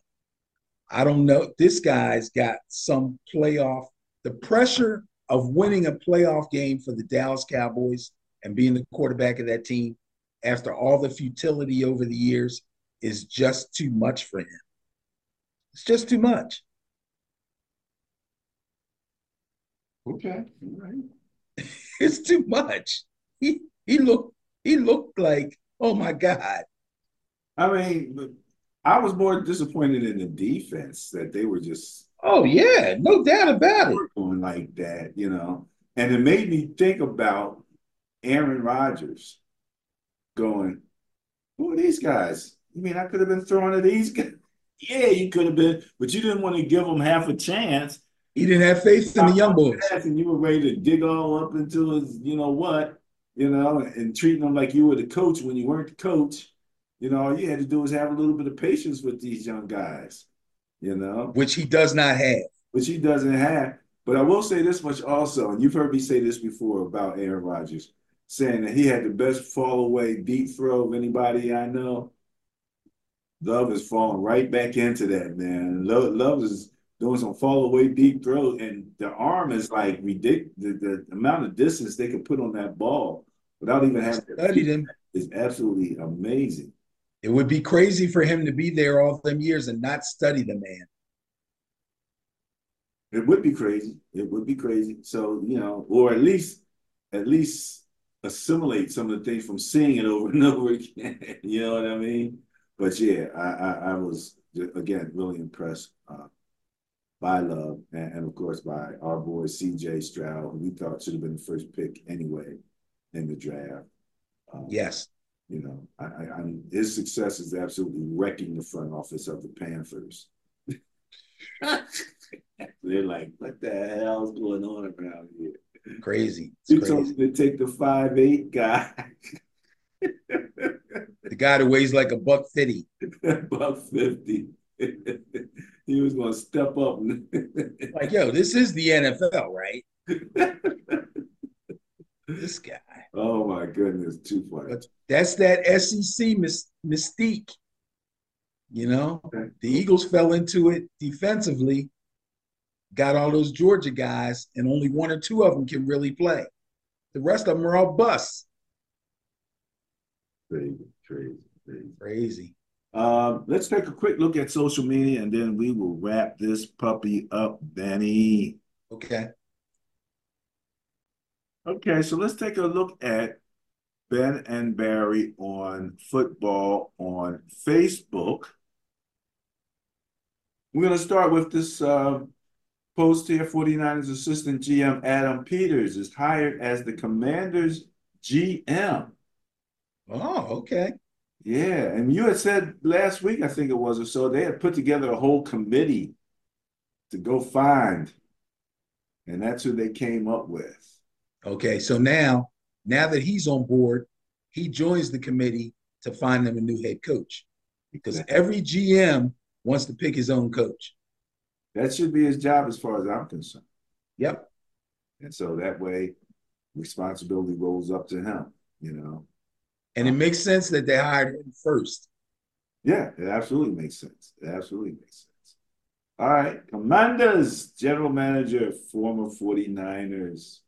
I don't know. This guy's got some playoff, the pressure of winning a playoff game for the Dallas Cowboys and being the quarterback of that team after all the futility over the years is just too much for him. It's just too much. Okay, right. (laughs) it's too much. He he looked he looked like oh my god. I mean, I was more disappointed in the defense that they were just oh yeah, no doubt about it. Going like that, you know, and it made me think about Aaron Rodgers going, "Who are these guys? You mean I could have been throwing to these guys?" (laughs) Yeah, you could have been, but you didn't want to give them half a chance. He didn't have faith in the young boys. And you were ready to dig all up into his, you know what, you know, and treating them like you were the coach when you weren't the coach. You know, all you had to do was have a little bit of patience with these young guys, you know. Which he does not have. Which he doesn't have. But I will say this much also, and you've heard me say this before about Aaron Rodgers, saying that he had the best fall away deep throw of anybody I know. Love is falling right back into that, man. Love, Love is doing some fall away deep throw, and the arm is like ridiculous. The, the amount of distance they can put on that ball without even having to study them is absolutely amazing. It would be crazy for him to be there all them years and not study the man. It would be crazy. It would be crazy. So you know, or at least, at least assimilate some of the things from seeing it over and (laughs) over again. you know what I mean? But yeah, I I, I was again really impressed uh, by Love and, and, of course by our boy C.J. Stroud, who we thought should have been the first pick anyway in the draft. Um, yes. You know, I, I, I mean, his success is absolutely wrecking the front office of the Panthers. (laughs) They're like, what the hell's going on around here? Crazy. It's crazy. to take the five eight guy. (laughs) the guy that weighs like a buck fifty. (laughs) buck fifty. (laughs) he was gonna step up. like, yo, this is the NFL, right? this guy. Oh my goodness, too funny. But that's that SEC mystique. You know, okay. the Eagles fell into it defensively, got all those Georgia guys, and only one or two of them can really play. The rest of them are all busts. Crazy, crazy, crazy. Crazy. Uh, let's take a quick look at social media and then we will wrap this puppy up, Benny. Okay. Okay, so let's take a look at Ben and Barry on football on Facebook. We're going to start with this uh, post here 49ers assistant GM Adam Peters is hired as the commander's GM. Oh, okay. Yeah, and you had said last week, I think it was or so, they had put together a whole committee to go find, and that's who they came up with. Okay, so now, now that he's on board, he joins the committee to find them a new head coach because every GM wants to pick his own coach. That should be his job, as far as I'm concerned. Yep. And so that way, responsibility rolls up to him. You know. And it makes sense that they hired him first. Yeah, it absolutely makes sense. It absolutely makes sense. All right. Commanders, general manager, former 49ers.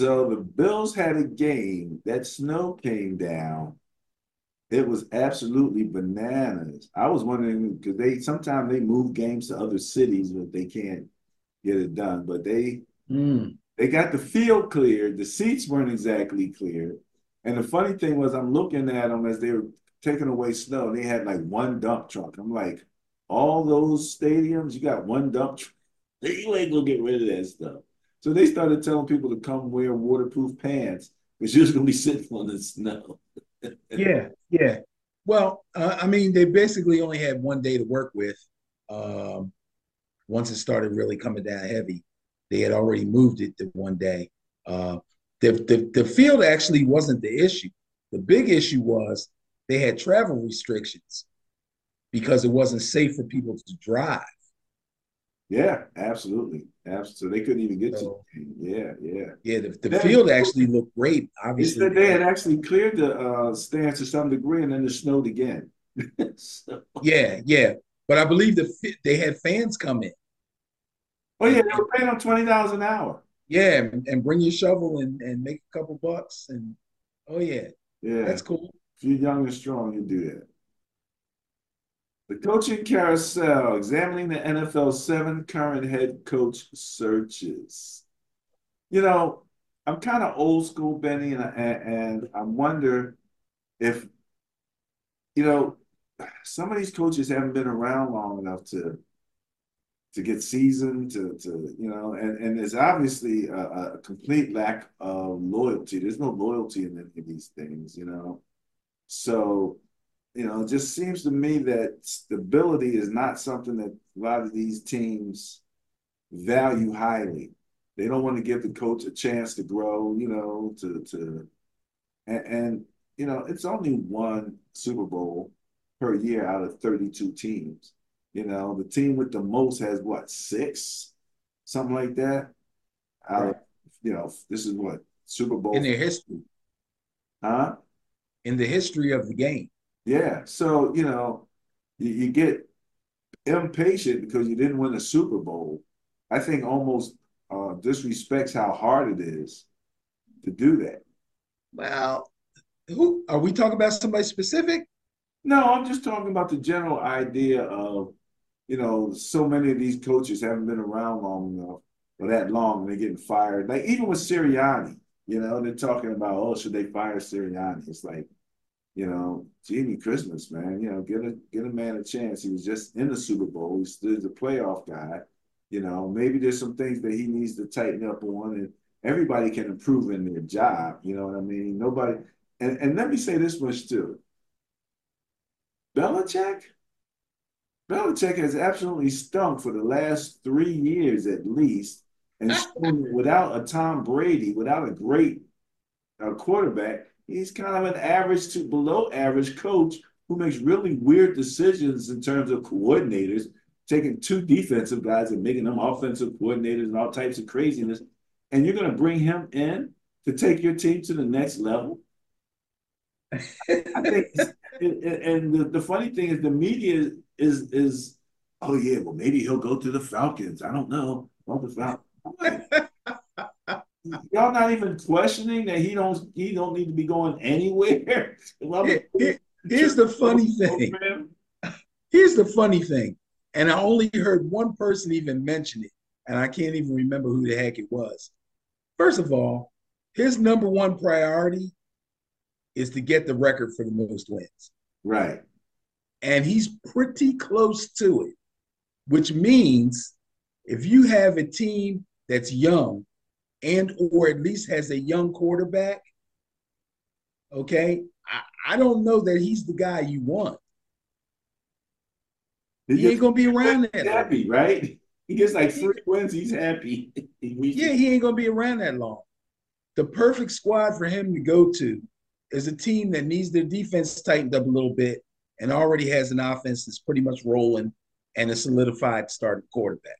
So the Bills had a game. That snow came down it was absolutely bananas. I was wondering because they sometimes they move games to other cities, but they can't get it done. But they mm. they got the field cleared. The seats weren't exactly clear. And the funny thing was, I'm looking at them as they were taking away snow. And they had like one dump truck. I'm like, all those stadiums, you got one dump truck. (laughs) You ain't gonna get rid of that stuff. So they started telling people to come wear waterproof pants because you're just gonna be sitting on the snow (laughs) yeah, yeah. Well, uh, I mean, they basically only had one day to work with. Um, once it started really coming down heavy, they had already moved it to one day. Uh, the, the the field actually wasn't the issue. The big issue was they had travel restrictions because it wasn't safe for people to drive. Yeah, absolutely. Absolutely. So they couldn't even get So- to. Yeah, yeah. Yeah, the, the field actually looked great. Obviously, they had actually cleared the uh, stands to some degree, and then it snowed again. (laughs) so, yeah, yeah. But I believe the they had fans come in. oh yeah, they were paying them twenty dollars an hour. Yeah, and, and bring your shovel and, and make a couple bucks. And oh yeah, Yeah, that's cool. if you're young and strong, you do that. The coaching carousel, examining the NFL's seven current head coach searches. You know, I'm kind of old school, Benny, and, and and I wonder if, you know, some of these coaches haven't been around long enough to to get seasoned, to to you know, and and there's obviously a, a complete lack of loyalty. There's no loyalty in of these things, you know. So, you know, it just seems to me that stability is not something that a lot of these teams value highly. They don't want to give the coach a chance to grow, you know, to to and, and you know, it's only one Super Bowl per year out of 32 teams. You know, the team with the most has what, six? Something like that. Out of, you know, this is what, Super Bowl, In their history, huh? in the history of the game. Yeah. So, you know, you, you get impatient because you didn't win a Super Bowl. I think almost uh, disrespects how hard it is to do that. Well, who are we talking about? Somebody specific? No, I'm just talking about the general idea of, you know, so many of these coaches haven't been around long enough or that long and they're getting fired. Like even with Sirianni, you know, they're talking about, oh, should they fire Sirianni? It's like, you know, Jimmy Christmas, man, you know, get a get a man a chance. He was just in the Super Bowl. He's still the playoff guy. You know, maybe there's some things that he needs to tighten up on, and everybody can improve in their job. You know what I mean? Nobody. And and let me say this much too. Belichick, Belichick has absolutely stunk for the last three years at least, and (laughs) without a Tom Brady, without a great uh, quarterback, he's kind of an average to below average coach who makes really weird decisions in terms of coordinators, taking two defensive guys and making them offensive coordinators and all types of craziness. And you're going to bring him in to take your team to the next level. I think, (laughs) and, the funny thing is, the media is is, oh yeah, well maybe he'll go to the Falcons. I don't know. Well, the Falcons. (laughs) Y'all not even questioning that he don't he don't need to be going anywhere. (laughs) Well, Here- here- here's the funny thing. Here's the funny thing, and I only heard one person even mention it, and I can't even remember who the heck it was. First of all, his number one priority is to get the record for the most wins. Right. and he's pretty close to it, which means if you have a team that's young and or at least has a young quarterback, okay, I, I don't know that he's the guy you want. He ain't gonna be around that. He's long. happy, right? He gets like three wins, he's happy. (laughs) Yeah, he ain't gonna be around that long. The perfect squad for him to go to is a team that needs their defense tightened up a little bit and already has an offense that's pretty much rolling and a solidified starting quarterback.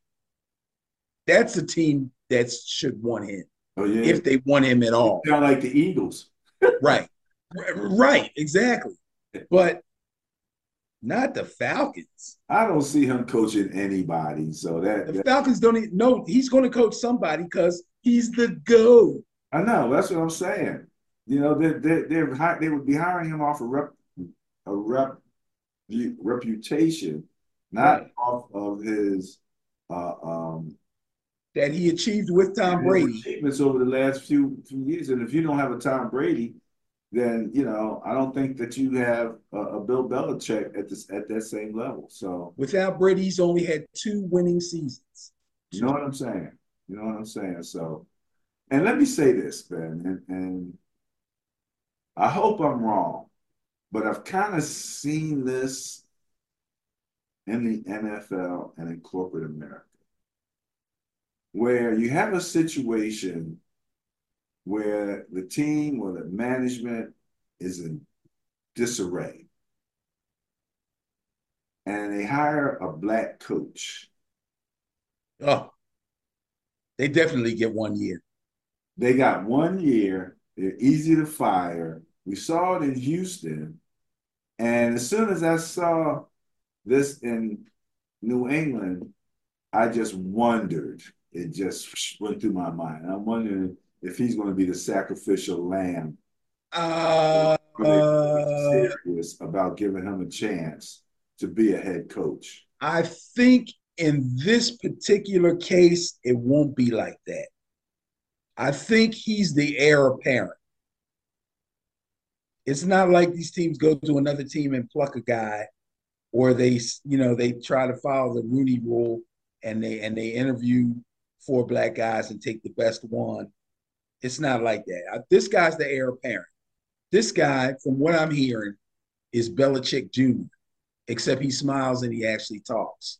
That's a team that should want him Oh yeah. if they want him at all. Sound like the Eagles. (laughs) Right. Right, exactly. But not the Falcons. I don't see him coaching anybody. So that, The that- Falcons don't even know he's going to coach somebody because he's the go. I know that's what I'm saying. You know, they they they're they would be hiring him off a rep a rep reputation, not Right. off of his uh um that he achieved with Tom Brady. achievements over the last few few years. And if you don't have a Tom Brady, then you know I don't think that you have a, a Bill Belichick at this at that same level. So Without Brady, he's only had two winning seasons. you know what I'm saying. You know what I'm saying. So, and let me say this, Ben, and, and I hope I'm wrong, but I've kind of seen this in the NFL and in corporate America, where you have a situation where the team or the management is in disarray. And they hire a black coach. Oh, they definitely get one year. They got one year. They're easy to fire. We saw it in Houston. And as soon as I saw this in New England, I just wondered. It just went through my mind. I'm wondering if he's going to be the sacrificial lamb. Uh, serious about giving him a chance to be a head coach. I think in this particular case, it won't be like that. I think he's the heir apparent. It's not like these teams go to another team and pluck a guy, or they, you know, they try to follow the Rooney Rule and they and they interview four black guys and take the best one. It's not like that. This guy's the heir apparent. This guy, from what I'm hearing, is Belichick Jr., except he smiles and he actually talks.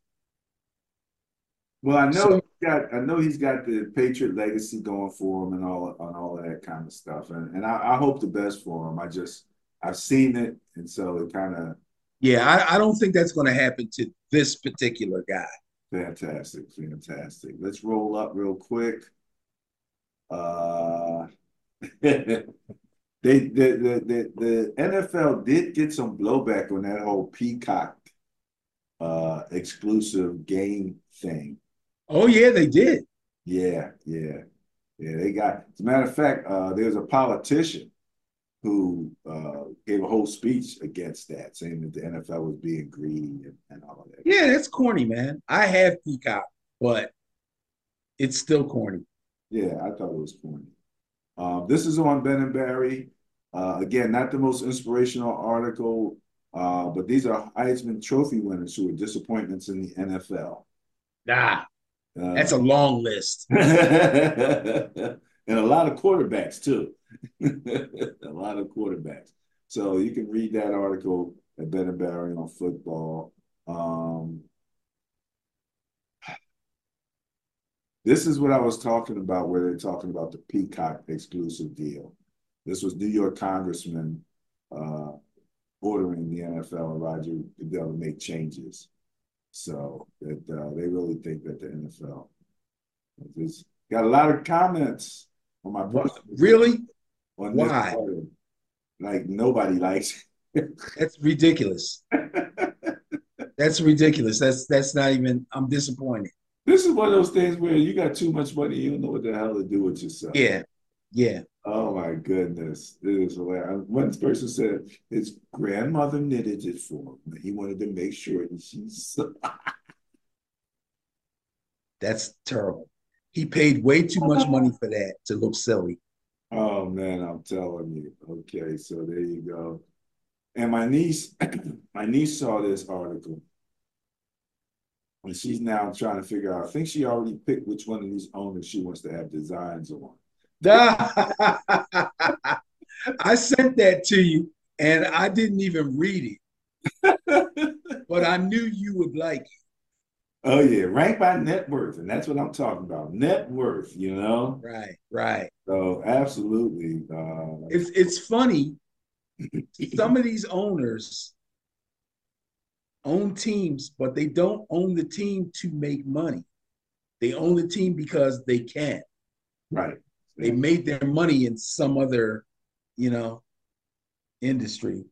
Well, I know so, he's got I know he's got the Patriot legacy going for him and all on all of that kind of stuff. And and I, I hope the best for him. I just I've seen it and so it kind of Yeah, I, I don't think that's gonna happen to this particular guy. Fantastic, fantastic. Let's roll up real quick. Uh (laughs) They the, the the the NFL did get some blowback on that whole Peacock uh exclusive game thing. Oh yeah, they did. Yeah, yeah, yeah. They got. As a matter of fact, uh, there's a politician who uh, gave a whole speech against that, saying that the NFL was being greedy and, and all of that. Yeah, that's corny, man. I have Peacock, but it's still corny. Yeah, I thought it was corny. Um, this is on Ben and Barry. Uh, again, not the most inspirational article, uh, but these are Heisman Trophy winners who are disappointments in the NFL. Nah, uh, that's a long list. (laughs) and a lot of quarterbacks, too. (laughs) a lot of quarterbacks. So you can read that article at Ben and Barry on football. Um, This is what I was talking about, where they're talking about the Peacock exclusive deal. This was New York Congressman uh, ordering the NFL and Roger Goodell to make changes. So that uh, they really think that the NFL just got a lot of comments on my post. Really? On Why? Like nobody likes. (laughs) That's ridiculous. that's ridiculous. That's that's not even. I'm disappointed. This is one of those things where you got too much money, you don't know what the hell to do with yourself. Yeah, yeah. Oh my goodness, it is hilarious. One person said his grandmother knitted it for him. He wanted to make sure that she's. That's terrible. He paid way too much money for that to look silly. Oh man, I'm telling you. Okay, so there you go. And my niece, (clears throat) my niece saw this article and she's now trying to figure out. I think she already picked which one of these owners she wants to have designs on. (laughs) I sent that to you, and I didn't even read it, (laughs) but I knew you would like it. Oh yeah, ranked by net worth, and that's what I'm talking about. Net worth, you know. Right, right. So absolutely, uh, it's it's funny. (laughs) Some of these owners own teams, but they don't own the team to make money. They own the team because they can. Right. They made their money in some other, you know, industry.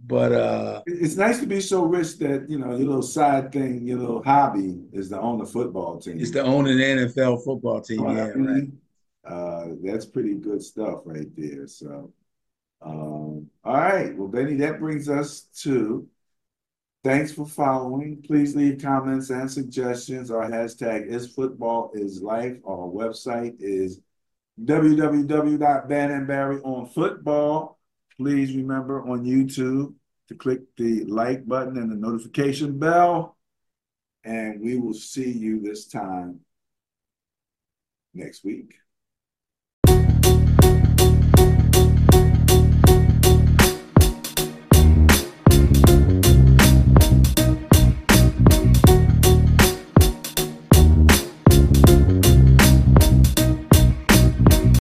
But uh it's nice to be so rich that you know your little side thing, your little hobby is to own a football team. It's to own an NFL football team. yeah, right. Uh, that's pretty good stuff right there. So, um, all right. Well, Benny, that brings us to Thanks for following. Please leave comments and suggestions. Our hashtag is football is life. Our website is www.benandbarry on football. Please remember on YouTube to click the like button and the notification bell. And we will see you this time next week.